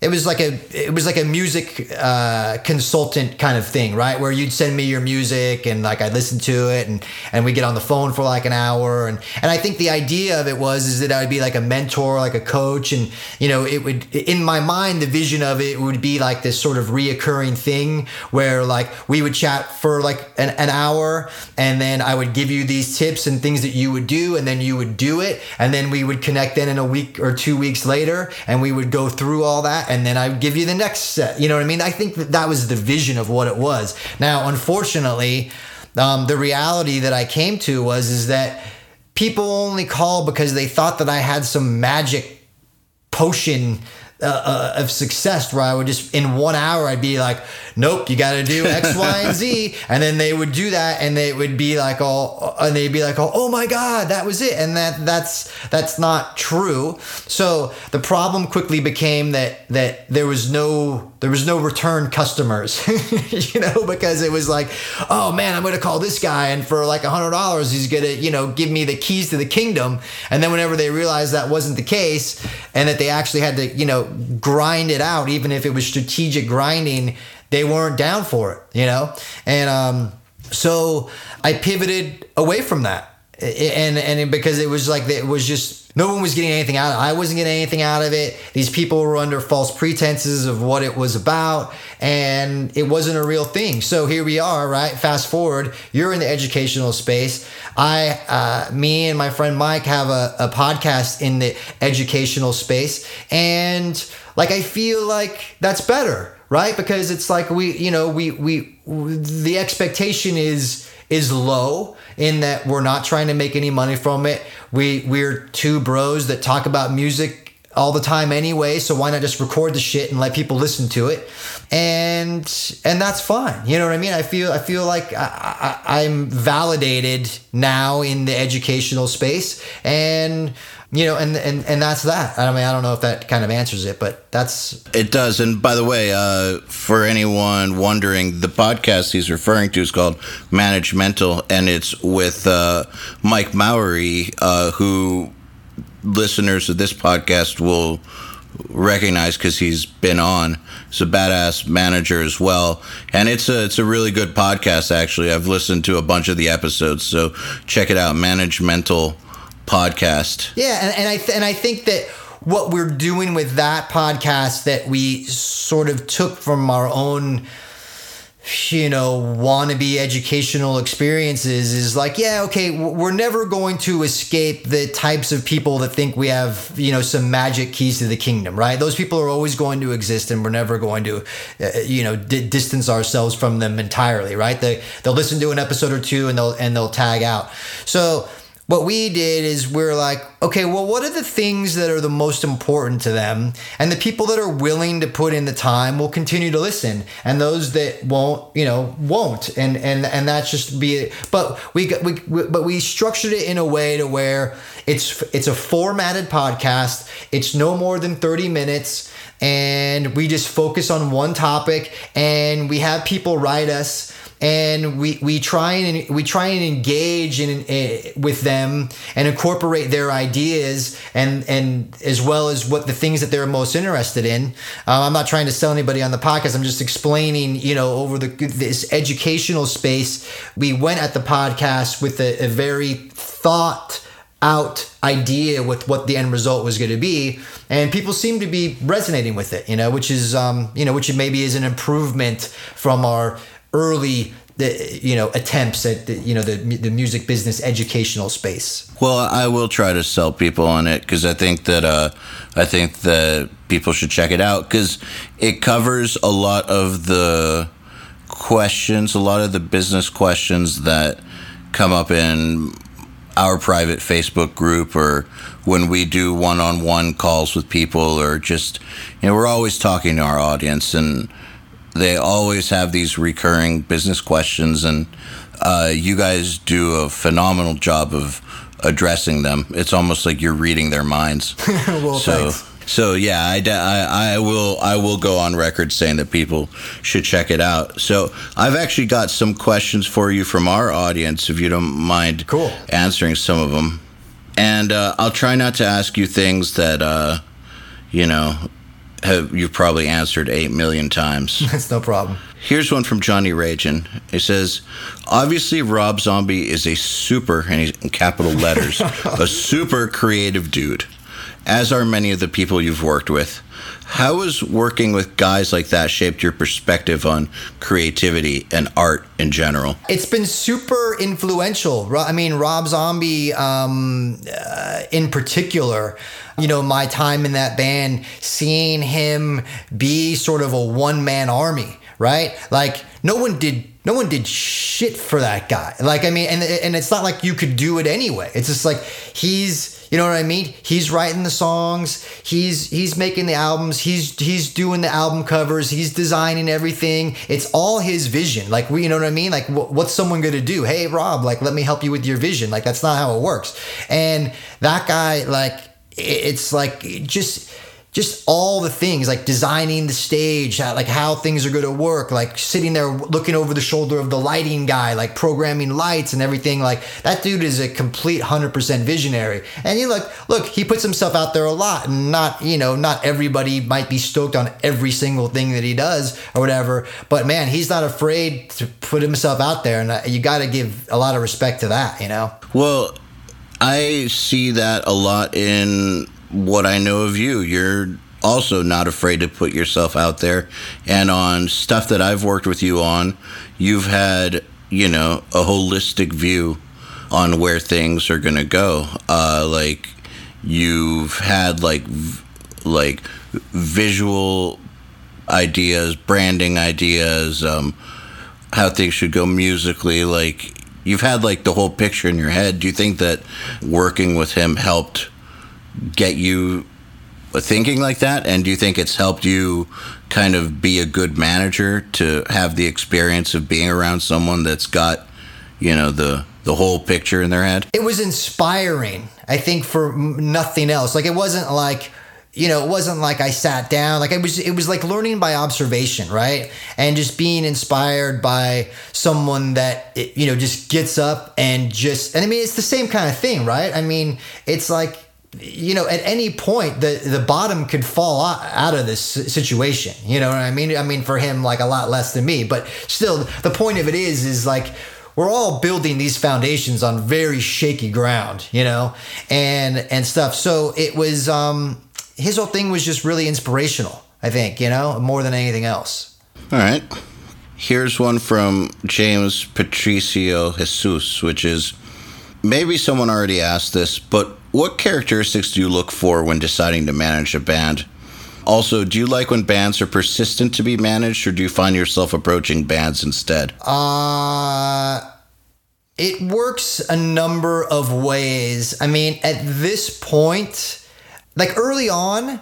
Speaker 3: it was like a it was like a music uh, consultant kind of thing, right? Where you'd send me your music and like I'd listen to it and and we get on the phone for like an hour. And and I think the idea of it was is that I would be like a mentor, like a coach, and you know it would in my mind the vision of it would be like this sort of reoccurring thing where like we would chat for like an, an hour and then I would give you these tips and things that you would do and then you would do it. And then we would connect then in a week or two weeks later and we would go through all that and then I give you the next set. You know what I mean? I think that that was the vision of what it was. Now, unfortunately, um, the reality that I came to was is that people only call because they thought that I had some magic potion uh, uh, of success where I would just in one hour I'd be like, nope, you got to do X, Y, and Z, [laughs] and then they would do that, and they would be like all, and they'd be like, oh, oh my god, that was it, and that that's that's not true. So the problem quickly became that that there was no there was no return customers, [laughs] you know, because it was like, oh man, I'm gonna call this guy, and for like a hundred dollars, he's gonna you know give me the keys to the kingdom, and then whenever they realized that wasn't the case, and that they actually had to you know grind it out, even if it was strategic grinding, they weren't down for it, you know? And um, so I pivoted away from that. And and because it was like it was just no one was getting anything out. Of it. I wasn't getting anything out of it. These people were under false pretenses of what it was about, and it wasn't a real thing. So here we are, right? Fast forward, you're in the educational space. I, uh, me, and my friend Mike have a, a podcast in the educational space, and like I feel like that's better right because it's like we you know we we the expectation is is low in that we're not trying to make any money from it. We we're two bros that talk about music all the time anyway so why not just record the shit and let people listen to it? And and that's fine. You know what i mean? I feel i feel like I, I, i'm validated now in the educational space. And you know, and and and that's that. I mean, I don't know if that kind of answers it, but that's
Speaker 2: it does. And by the way, uh, for anyone wondering, the podcast he's referring to is called Managemental, and it's with uh, Mike Mowery, uh, who listeners of this podcast will recognize because he's been on. He's a badass manager as well, and it's a it's a really good podcast. Actually, I've listened to a bunch of the episodes, so check it out. Manage Mental podcast.
Speaker 3: Yeah, and, and I th- and I think that what we're doing with that podcast that we sort of took from our own you know wannabe educational experiences is like yeah okay we're never going to escape the types of people that think we have you know some magic keys to the kingdom right? Those people are always going to exist and we're never going to uh, you know d- distance ourselves from them entirely right? They they'll listen to an episode or two and they'll and they'll tag out. So what we did is we're like, okay, well, what are the things that are the most important to them? And the people that are willing to put in the time will continue to listen, and those that won't, you know, won't. And and and that's just be. It. But we, we, we but we structured it in a way to where it's it's a formatted podcast. It's no more than thirty minutes, and we just focus on one topic, and we have people write us and we we try and we try and engage in, in, with them and incorporate their ideas and and as well as what the things that they're most interested in. Uh, I'm not trying to sell anybody on the podcast. I'm just explaining, you know, over the this educational space. We went at the podcast with a, a very thought out idea with what the end result was going to be and people seem to be resonating with it you know which is um you know which maybe is an improvement from our early the you know attempts at the, you know the the music business educational space.
Speaker 2: Well, I will try to sell people on it because I think that uh, I think that people should check it out because it covers a lot of the questions, a lot of the business questions that come up in our private Facebook group or when we do one-on-one calls with people or just you know we're always talking to our audience and they always have these recurring business questions, and uh, you guys do a phenomenal job of addressing them. It's almost like you're reading their minds. [laughs]
Speaker 3: well,
Speaker 2: so,
Speaker 3: thanks.
Speaker 2: So yeah, I, I, I, will I will go on record saying that people should check it out. So I've actually got some questions for you from our audience, if you don't mind
Speaker 3: cool.
Speaker 2: answering some of them. And uh, I'll try not to ask you things that uh, you know have you've probably answered eight million times. [laughs]
Speaker 3: That's no problem.
Speaker 2: Here's one from Johnny Rajan. It says, obviously Rob Zombie is a super, and he's in capital letters, [laughs] a super creative dude, as are many of the people you've worked with. How has working with guys like that shaped your perspective on creativity and art in general?
Speaker 3: It's been super influential. I mean, Rob Zombie, um, uh, in particular, you know, my time in that band, seeing him be sort of a one man army, right? Like, no one did. No one did shit for that guy. Like, I mean, and and it's not like you could do it anyway. It's just like he's you know what I mean? He's writing the songs. He's he's making the albums. He's he's doing the album covers. He's designing everything. It's all his vision. Like we, you know what I mean? Like wh- what's someone gonna do? Hey Rob, like let me help you with your vision. Like that's not how it works. And that guy, like it's like just just all the things like designing the stage how, like how things are going to work like sitting there looking over the shoulder of the lighting guy like programming lights and everything. Like that dude is a complete 100% visionary. And you look look he puts himself out there a lot and not you know not everybody might be stoked on every single thing that he does or whatever but man he's not afraid to put himself out there and uh, you got to give a lot of respect to that you know?
Speaker 2: Well i see that a lot in what I know of you. You're also not afraid to put yourself out there. And on stuff that I've worked with you on, you've had, you know, a holistic view on where things are going to go. Uh, like, you've had, like, v- like visual ideas, branding ideas, um, how things should go musically. Like, you've had, like, the whole picture in your head. Do you think that working with him helped? Get you thinking like that? And do you think it's helped you kind of be a good manager to have the experience of being around someone that's got, you know, the the whole picture in their head?
Speaker 3: It was inspiring, I think, for nothing else. Like it wasn't like you know, it wasn't like I sat down. Like it was, it was like learning by observation, right? And just being inspired by someone that you know just gets up and just. And I mean, it's the same kind of thing, right? I mean, it's like you know, at any point, the the bottom could fall out of this situation. You know what I mean? I mean, for him, like a lot less than me, but still, the point of it is, is like we're all building these foundations on very shaky ground, you know, and and stuff. So it was um, his whole thing was just really inspirational. I think you know more than anything else.
Speaker 2: All right. Here's one from James Patricio Jesus, which is maybe someone already asked this, but what characteristics do you look for when deciding to manage a band? Also, do you like when bands are persistent to be managed, or do you find yourself approaching bands instead?
Speaker 3: Uh, it works a number of ways. I mean, at this point, like early on,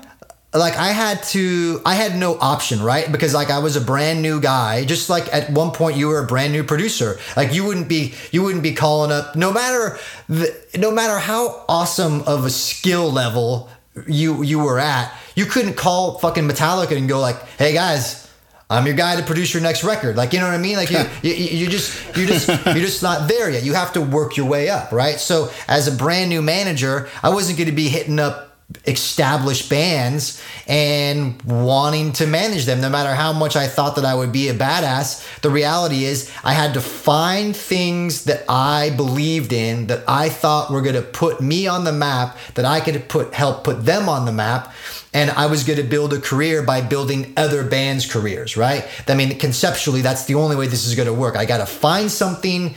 Speaker 3: like I had to I had no option, right? Because like I was a brand new guy, just like at one point you were a brand new producer. Like you wouldn't be you wouldn't be calling up no matter the, no matter how awesome of a skill level you you were at, you couldn't call fucking Metallica and go like, "Hey guys, I'm your guy to produce your next record. Like, you know what I mean? Like, you, you, you just, you just, you're just not there yet. You have to work your way up, right? So, as a brand new manager, I wasn't going to be hitting up established bands and wanting to manage them. No matter how much I thought that I would be a badass the reality is I had to find things that I believed in that I thought were going to put me on the map that I could put help put them on the map and I was going to build a career by building other bands careers right? I mean conceptually that's the only way this is going to work. I got to find something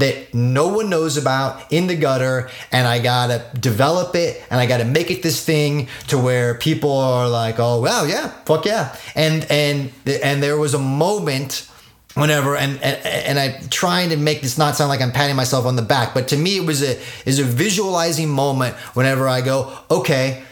Speaker 3: that no one knows about in the gutter and I gotta develop it and I gotta make it this thing to where people are like, oh wow, yeah, fuck yeah. And and and there was a moment whenever and, and and I trying to make this not sound like I'm patting myself on the back, but to me it was a is a visualizing moment whenever I go, okay,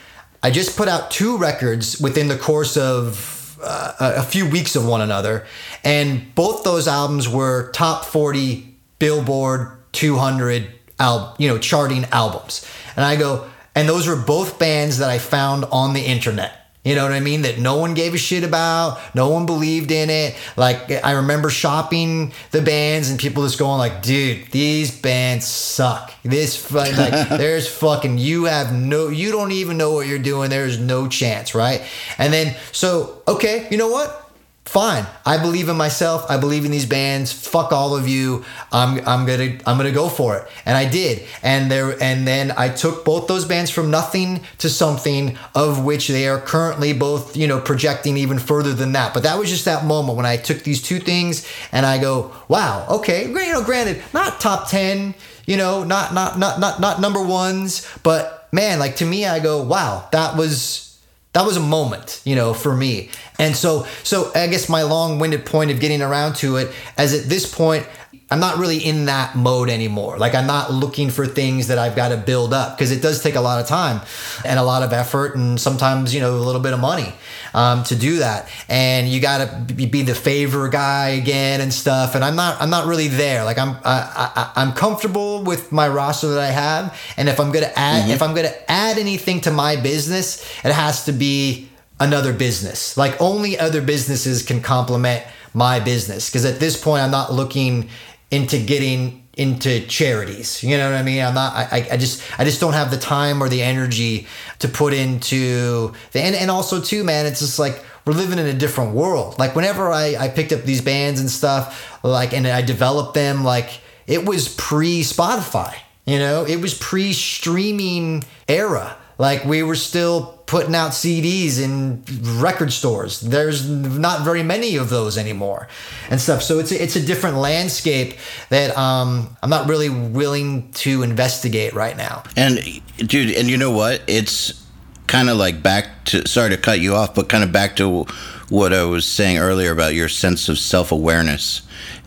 Speaker 3: I just put out two records within the course of uh, a few weeks of one another, and both those albums were top 40 Billboard 200 al- you know charting albums. And I go and those were both bands that I found on the internet. You know what I mean? That no one gave a shit about, no one believed in it. Like I remember shopping the bands and people just going like, "Dude, these bands suck. This like [laughs] there's fucking you have no you don't even know what you're doing. There's no chance, right?" And then so okay, you know what? Fine. I believe in myself. I believe in these bands. Fuck all of you. I'm I'm gonna I'm gonna go for it. And I did. And there and then I took both those bands from nothing to something of which they are currently both, you know, projecting even further than that. But that was just that moment when I took these two things and I go, wow, okay, you know, granted, not top ten, you know, not not not not not number ones, but man, like to me, I go, wow, that was that was a moment, you know, for me. And so, so I guess my long-winded point of getting around to it, as at this point, I'm not really in that mode anymore. Like I'm not looking for things that I've got to build up because it does take a lot of time and a lot of effort and sometimes you know a little bit of money um, to do that. And you got to be the favor guy again and stuff. And I'm not I'm not really there. Like I'm I, I, am comfortable with my roster that I have. And if I'm gonna add mm-hmm. if I'm gonna add anything to my business, it has to be another business. Like only other businesses can complement my business because at this point I'm not looking into getting into charities. You know what I mean? I'm not. I, I just. I just don't have the time or the energy to put into the. And, and also too, man. It's just like we're living in a different world. Like whenever I I picked up these bands and stuff, like and I developed them, like it was pre Spotify. You know, it was pre streaming era. Like we were still putting out CDs in record stores. There's not very many of those anymore, and stuff. So it's a, it's a different landscape that um, I'm not really willing to investigate right now.
Speaker 2: And dude, and you know what? It's kind of like back to sorry to cut you off, but kind of back to what I was saying earlier about your sense of self awareness.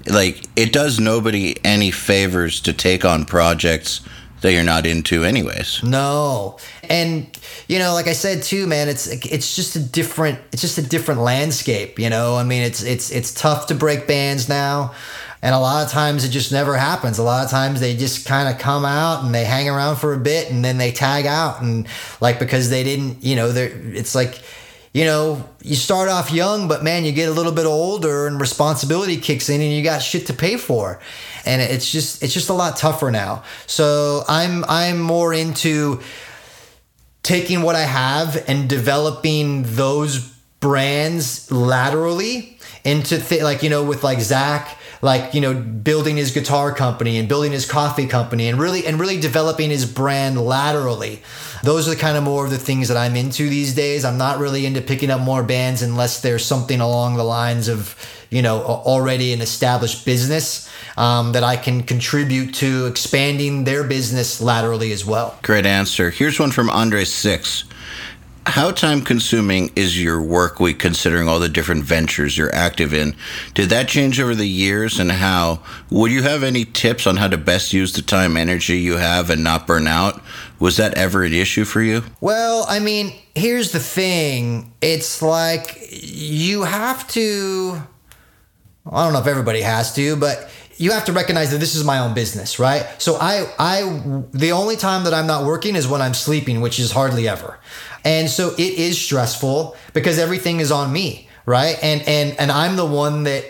Speaker 2: Like it does nobody any favors to take on projects that you're not into anyways.
Speaker 3: No. And you know, like I said too, man, it's it's just a different it's just a different landscape, you know? I mean, it's it's it's tough to break bands now. And a lot of times it just never happens. A lot of times they just kind of come out and they hang around for a bit and then they tag out and like because they didn't, you know, they're it's like you know, you start off young, but man, you get a little bit older and responsibility kicks in and you got shit to pay for. And it's just it's just a lot tougher now. So I'm I'm more into taking what I have and developing those brands laterally into th- like you know with like Zakk like you know building his guitar company and building his coffee company and really and really developing his brand laterally those are the kind of more of the things that i'm into these days i'm not really into picking up more bands unless there's something along the lines of you know already an established business um, that i can contribute to expanding their business laterally as well
Speaker 2: great answer here's one from andre six how time consuming is your work week considering all the different ventures you're active in? Did that change over the years and how? Would you have any tips on how to best use the time energy you have and not burn out? Was that ever an issue for you?
Speaker 3: Well, I mean, here's the thing. It's like you have to I don't know if everybody has to, but you have to recognize that this is my own business, right? So I I the only time that I'm not working is when I'm sleeping, which is hardly ever. And so it is stressful because everything is on me, right? And and and I'm the one that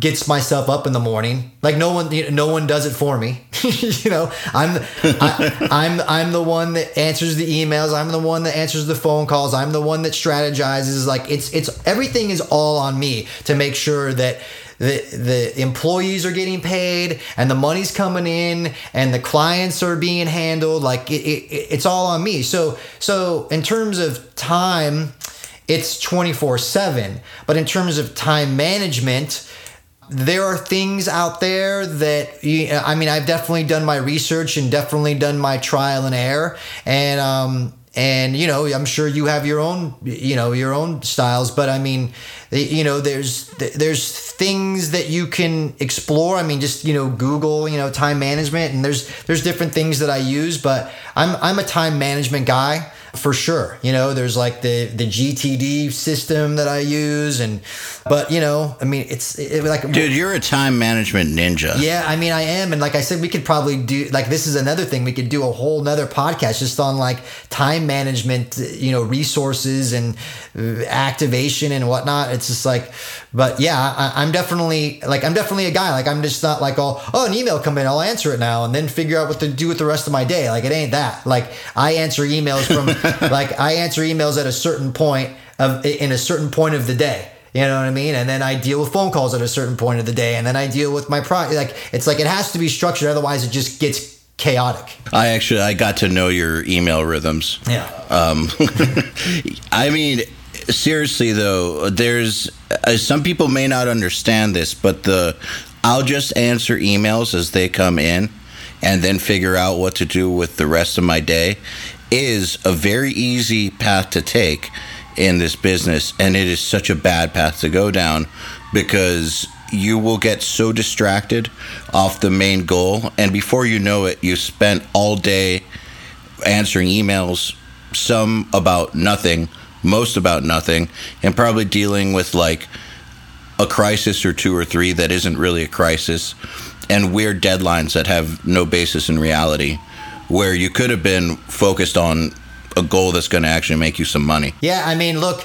Speaker 3: gets myself up in the morning. Like no one no one does it for me. [laughs] you know, I'm I, I'm I'm the one that answers the emails. I'm the one that answers the phone calls. I'm the one that strategizes. Like it's it's everything is all on me to make sure that the the employees are getting paid and the money's coming in and the clients are being handled like it, it, it's all on me so so in terms of time it's 24/7 but in terms of time management there are things out there that you, I mean I've definitely done my research and definitely done my trial and error. And um and you know i'm sure you have your own you know your own styles. But i mean you know there's there's things that you can explore. I mean just you know google you know time management. And there's there's different things that i use. But i'm i'm a time management guy for sure. You know, there's like the the GTD system that I use, and but you know, I mean, it's it, like
Speaker 2: Dude, you're a time management ninja.
Speaker 3: yeah, I mean, I am, and like I said, we could probably do like this is another thing we could do a whole nother podcast just on like time management, you know, resources and uh, activation and whatnot. It's just like, but yeah, I, I'm definitely like I'm definitely a guy. Like I'm just not like oh oh an email come in, I'll answer it now, and then figure out what to do with the rest of my day. Like it ain't that. Like I answer emails from [laughs] [laughs] like I answer emails at a certain point of in a certain point of the day. You know what I mean? And then I deal with phone calls at a certain point of the day, and then I deal with my pro. Like it's like it has to be structured, otherwise it just gets chaotic.
Speaker 2: I actually I got to know your email rhythms.
Speaker 3: Yeah.
Speaker 2: Um, [laughs] I mean, seriously though, there's uh, some people may not understand this, but the I'll just answer emails as they come in, and then figure out what to do with the rest of my day is a very easy path to take in this business, and it is such a bad path to go down because you will get so distracted off the main goal, and before you know it, you spent all day answering emails, some about nothing, most about nothing, and probably dealing with like a crisis or two or three that isn't really a crisis, and weird deadlines that have no basis in reality, where you could have been focused on a goal that's going to actually make you some money.
Speaker 3: Yeah, I mean, look,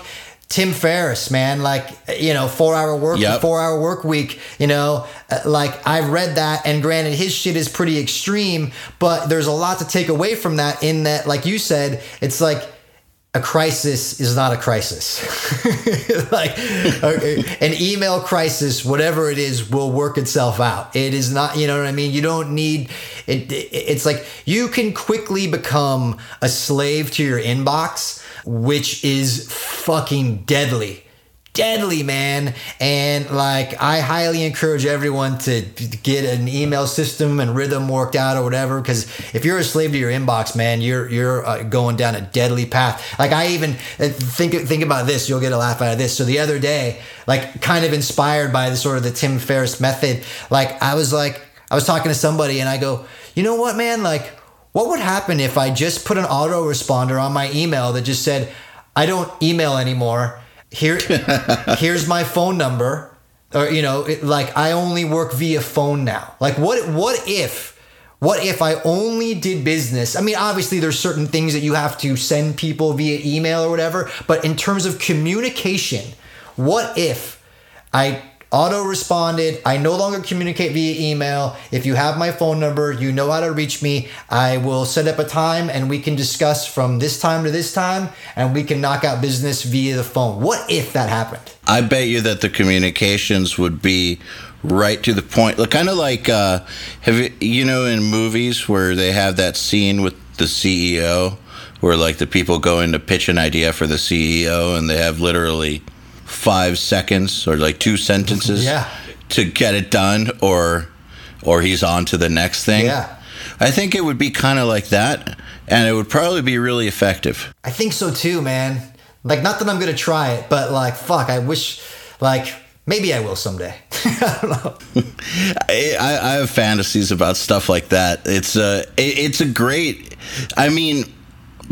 Speaker 3: Tim Ferriss, man, like you know, four hour work,
Speaker 2: Yep.
Speaker 3: four hour work week. You know, uh, like I've read that, and granted, his shit is pretty extreme, but there's a lot to take away from that. In that, like you said, it's like a crisis is not a crisis. [laughs] like okay, an email crisis, whatever it is, will work itself out. It is not, you know what I mean. You don't need it. it- It's like you can quickly become a slave to your inbox, which is fucking deadly deadly man. And like i highly encourage everyone to get an email system and rhythm worked out or whatever because if you're a slave to your inbox man you're you're uh, going down a deadly path. Like i even uh, think think about this. You'll get a laugh out of this. So the other day like kind of inspired by the sort of the tim ferriss method like i was like i was talking to somebody and i go you know what man? Like what would happen if i just put an autoresponder on my email that just said i don't email anymore here [laughs] here's my phone number. Or you know it, like i only work via phone now. Like what what if what if i only did business? I mean obviously there's certain things that you have to send people via email or whatever but in terms of communication what if i auto responded i no longer communicate via email. If you have my phone number you know how to reach me. I will set up a time and we can discuss from this time to this time and we can knock out business via the phone. What if that happened?
Speaker 2: I bet you that the communications would be right to the point. Like kind of like uh, have you, you know in movies where they have that scene with the CEO where like the people go in to pitch an idea for the CEO and they have literally five seconds or like two sentences
Speaker 3: Yeah.
Speaker 2: to get it done or or he's on to the next thing.
Speaker 3: Yeah.
Speaker 2: I think it would be kind of like that and it would probably be really effective.
Speaker 3: I think so too, man. Like, not that I'm gonna try it, but like, fuck, I wish, like, maybe I will someday. [laughs] I don't know.
Speaker 2: I, I have fantasies about stuff like that. It's a it- it's a great. I mean,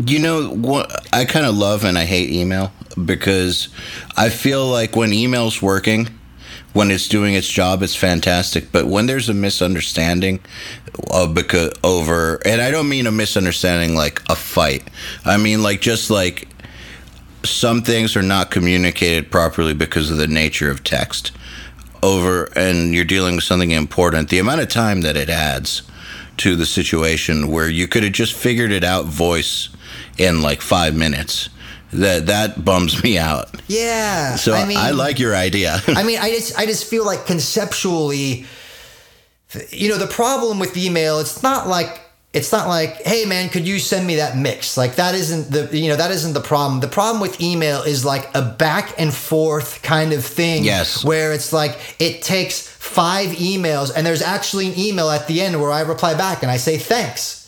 Speaker 2: you know what? I kind of love and I hate email because I feel like when email's working, when it's doing its job, it's fantastic. But when there's a misunderstanding, uh, because over, and I don't mean a misunderstanding like a fight. I mean like just like some things are not communicated properly because of the nature of text over and you're dealing with something important the amount of time that it adds to the situation where you could have just figured it out voice in like five minutes that that bums me out
Speaker 3: Yeah.
Speaker 2: so i,
Speaker 3: mean, I
Speaker 2: like your idea [laughs]
Speaker 3: I mean, I just, I just feel like conceptually, you know, the problem with email, it's not like, it's not like, hey man, could you send me that mix? Like that isn't the, you know, that isn't the problem. The problem with email is like a back and forth kind of thing.
Speaker 2: Yes.
Speaker 3: Where it's like it takes five emails and there's actually an email at the end where I reply back and I say thanks.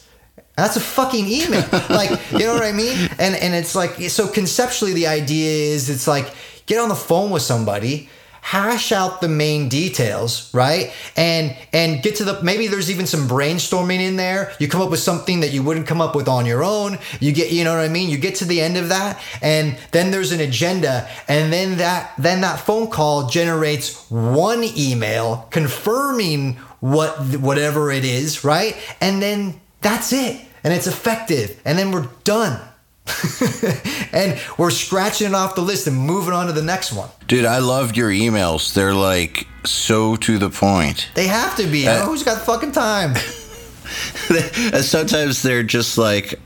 Speaker 3: That's a fucking email. like, you know what I mean? And and it's like so conceptually the idea is it's like get on the phone with somebody, hash out the main details, right? And and get to the maybe there's even some brainstorming in there. You come up with something that you wouldn't come up with on your own. You get you know what I mean? You get to the end of that and then there's an agenda and then that then that phone call generates one email confirming what whatever it is, right? And then that's it. And it's effective. And then we're done. [laughs] and we're scratching it off the list and moving on to the next one.
Speaker 2: Dude, I loved your emails. They're like so to the point.
Speaker 3: They have to be. Uh, who's got fucking time? [laughs]
Speaker 2: Sometimes they're just like,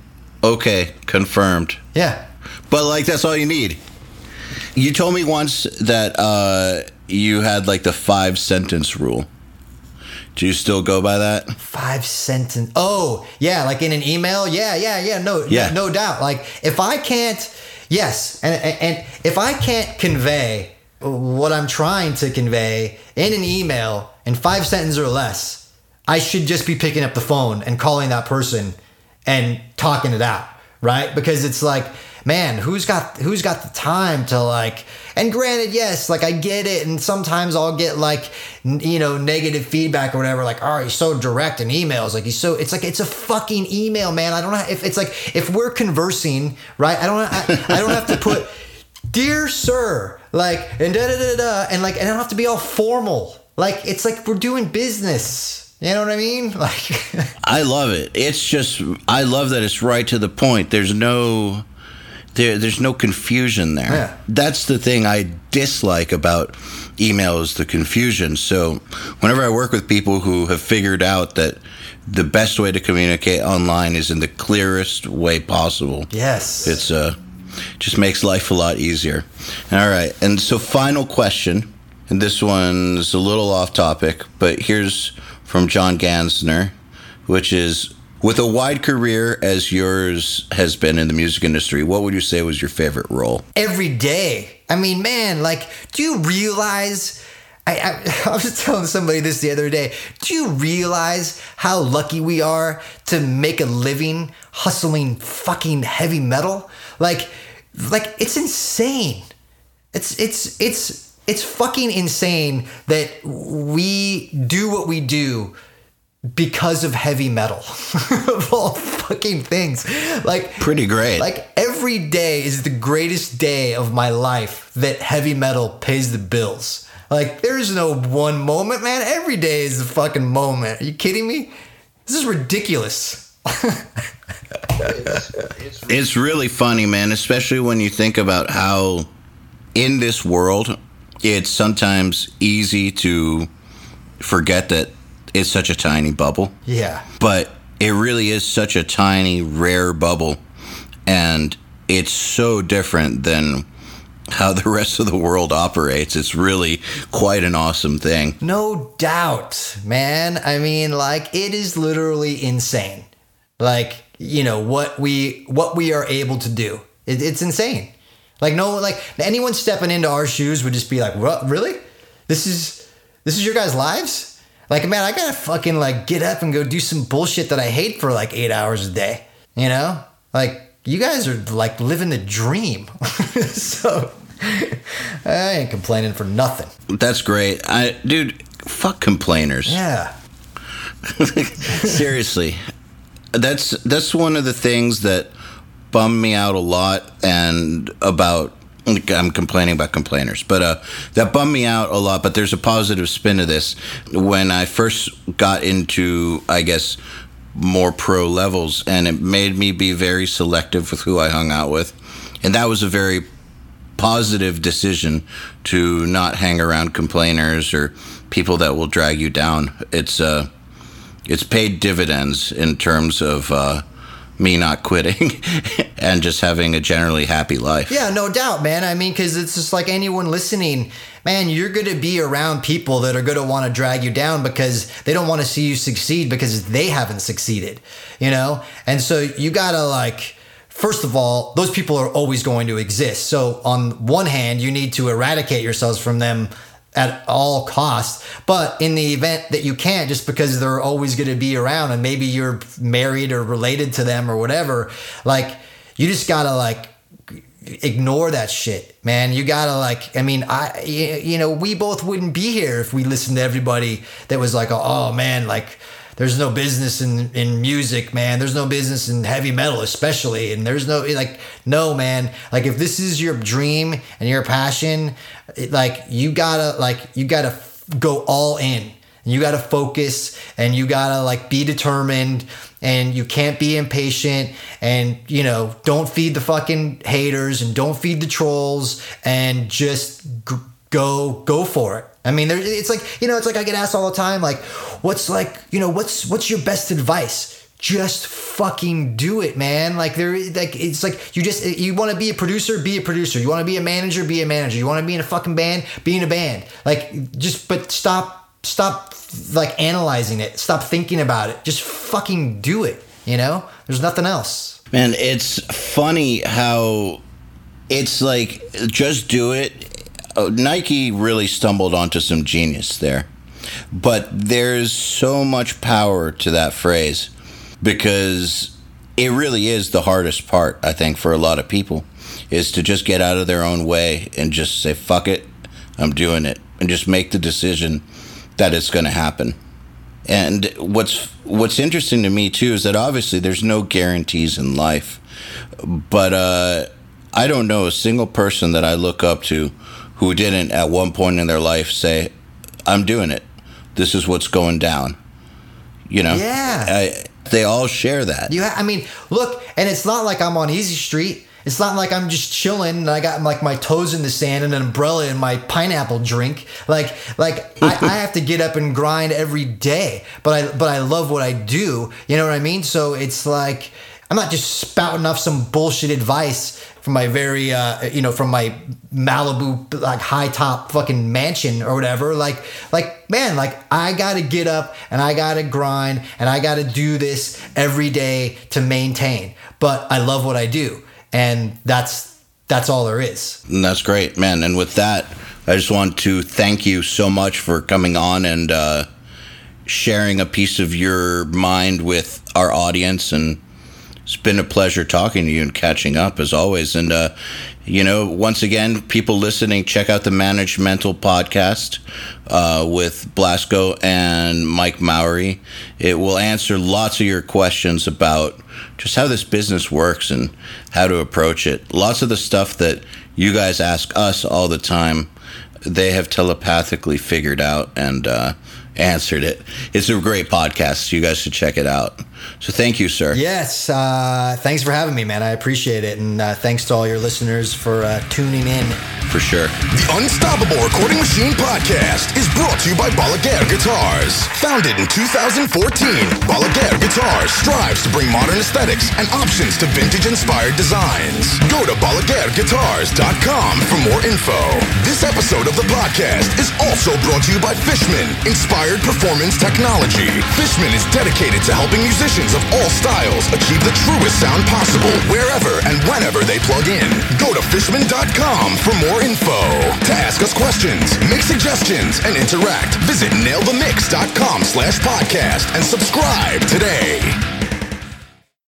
Speaker 2: okay, confirmed.
Speaker 3: Yeah.
Speaker 2: But like that's all you need. You told me once that uh, you had like the five sentence rule. Do you still go by that?
Speaker 3: Five sentence. Oh, yeah, like in an email. Yeah, yeah, yeah. No,
Speaker 2: yeah.
Speaker 3: no, no doubt. Like if I can't, yes, and and if I can't convey what I'm trying to convey in an email in five sentences or less, I should just be picking up the phone and calling that person and talking it out, right? Because it's like man, who's got who's got the time to like? And granted, yes, like I get it, and sometimes I'll get like you know negative feedback or whatever, like oh he's so direct in emails, like he's so it's like it's a fucking email, man. I don't know if it's like if we're conversing, right? I don't I, I don't have to put dear sir, like and da da da da, and like and I don't have to be all formal. Like it's like we're doing business. You know what I mean? [laughs] Like
Speaker 2: I love it. It's just I love that it's right to the point. There's no there, there's no confusion there.
Speaker 3: Yeah.
Speaker 2: That's the thing I dislike about emails, the confusion. So whenever I work with people who have figured out that the best way to communicate online is in the clearest way possible.
Speaker 3: Yes.
Speaker 2: It's uh just makes life a lot easier. All right. And so final question, and this one's a little off topic, but here's from John Gansner, which is with a wide career as yours has been in the music industry, what would you say was your favorite role?
Speaker 3: Every day. I mean, man, like, do you realize? I, I, [laughs] I, was telling somebody this the other day. Do you realize how lucky we are to make a living hustling fucking heavy metal? Like, like it's insane. It's it's it's it's fucking insane that we do what we do because of heavy metal. [laughs] Of all fucking things. Like
Speaker 2: pretty great.
Speaker 3: like every day is the greatest day of my life that heavy metal pays the bills. Like there's no one moment man. Every day is a fucking moment. Are you kidding me? This is ridiculous.
Speaker 2: It's, it's, it's really funny man especially when you think about how in this world it's sometimes easy to forget that it's such a tiny bubble.
Speaker 3: Yeah.
Speaker 2: But it really is such a tiny, rare bubble. And it's so different than how the rest of the world operates. It's really quite an awesome thing.
Speaker 3: No doubt, man. I mean, like it is literally insane. Like, you know, what we what we are able to do. It, it's insane. Like no like anyone stepping into our shoes would just be like, "What? Really? This is this is your guys' lives?" Like, man, I gotta fucking like get up and go do some bullshit that I hate for like eight hours a day. You know? Like, you guys are like living the dream. [laughs] so I ain't complaining for nothing.
Speaker 2: That's great. I dude, fuck complainers.
Speaker 3: Yeah. [laughs]
Speaker 2: Seriously. That's that's one of the things that bummed me out a lot and about I'm complaining about complainers, but uh, that bummed me out a lot. But there's a positive spin to this. When I first got into, I guess, more pro levels, and it made me be very selective with who I hung out with, and that was a very positive decision to not hang around complainers or people that will drag you down. It's uh, it's paid dividends in terms of. Uh, me not quitting [laughs] and just having a generally happy life.
Speaker 3: Yeah, no doubt, man. I mean, because it's just like anyone listening, man, you're going to be around people that are going to want to drag you down because they don't want to see you succeed because they haven't succeeded, you know? And so you got to like, first of all, those people are always going to exist. So on one hand, you need to eradicate yourselves from them at all costs. But in the event that you can't, just because they're always going to be around and maybe you're married or related to them or whatever, like you just gotta like ignore that shit, man. You gotta like, I mean, I, you know, we both wouldn't be here if we listened to everybody that was like, oh man, like, there's no business in, in music, man. There's no business in heavy metal, especially. And there's no, like, no, man. Like, if this is your dream and your passion, it, like, you gotta, like, you gotta go all in. You gotta focus and you gotta, like, be determined and you can't be impatient and you know don't feed the fucking haters and don't feed the trolls and just g- go go for it i mean there, it's like you know it's like i get asked all the time like what's like you know what's what's your best advice just fucking do it man like there like it's like you just you want to be a producer be a producer you want to be a manager be a manager you want to be in a fucking band be in a band like just but stop stop like analyzing it. Stop thinking about it. Just fucking do it. You know, there's nothing else.
Speaker 2: Man, it's funny how it's like just do it. Oh, Nike really stumbled onto some genius there. But there's so much power to that phrase because it really is the hardest part, I think, for a lot of people is to just get out of their own way and just say, fuck it, I'm doing it. And just make the decision that it's going to happen. And what's what's interesting to me too is that obviously there's no guarantees in life, but uh, I don't know a single person that I look up to who didn't at one point in their life say, "I'm doing it. This is what's going down." You know,
Speaker 3: yeah.
Speaker 2: I, they all share that.
Speaker 3: You, ha- I mean, look, and it's not like I'm on easy street. It's not like I'm just chilling and I got like my toes in the sand and an umbrella and my pineapple drink. Like like I, I, [laughs] have to get up and grind every day. But I but I love what I do. You know what I mean? So it's like I'm not just spouting off some bullshit advice from my very uh, you know from my Malibu like high top fucking mansion or whatever like like man like I got to get up and I got to grind and I got to do this every day to maintain but I love what I do and that's that's all there is.
Speaker 2: That's great, man. And with that, I just want to thank you so much for coming on and uh, sharing a piece of your mind with our audience. And it's been a pleasure talking to you and catching up as always. And uh, you know, once again, people listening, check out the Managemental podcast uh, with Blasko and Mike Mowery. It will answer lots of your questions about just how this business works and how to approach it. Lots of the stuff that you guys ask us all the time, they have telepathically figured out and uh, answered it. It's a great podcast. You guys should check it out. So thank you, sir.
Speaker 3: Yes. Uh, thanks for having me, man. I appreciate it. And uh, thanks to all your listeners for uh, tuning in.
Speaker 2: For sure.
Speaker 1: The Unstoppable Recording Machine podcast is brought to you by Balaguer Guitars. Founded in 2014, Balaguer Guitars strives to bring modern aesthetics and options to vintage-inspired designs. Go to balaguerguitars.com for more info. This episode of the podcast is also brought to you by Fishman, Inspired Performance Technology. Fishman is dedicated to helping musicians of all styles achieve the truest sound possible wherever and whenever they plug in. Go to fishman.com for more info. To ask us questions, make suggestions, and interact, visit nailthemix.com slash podcast and subscribe today.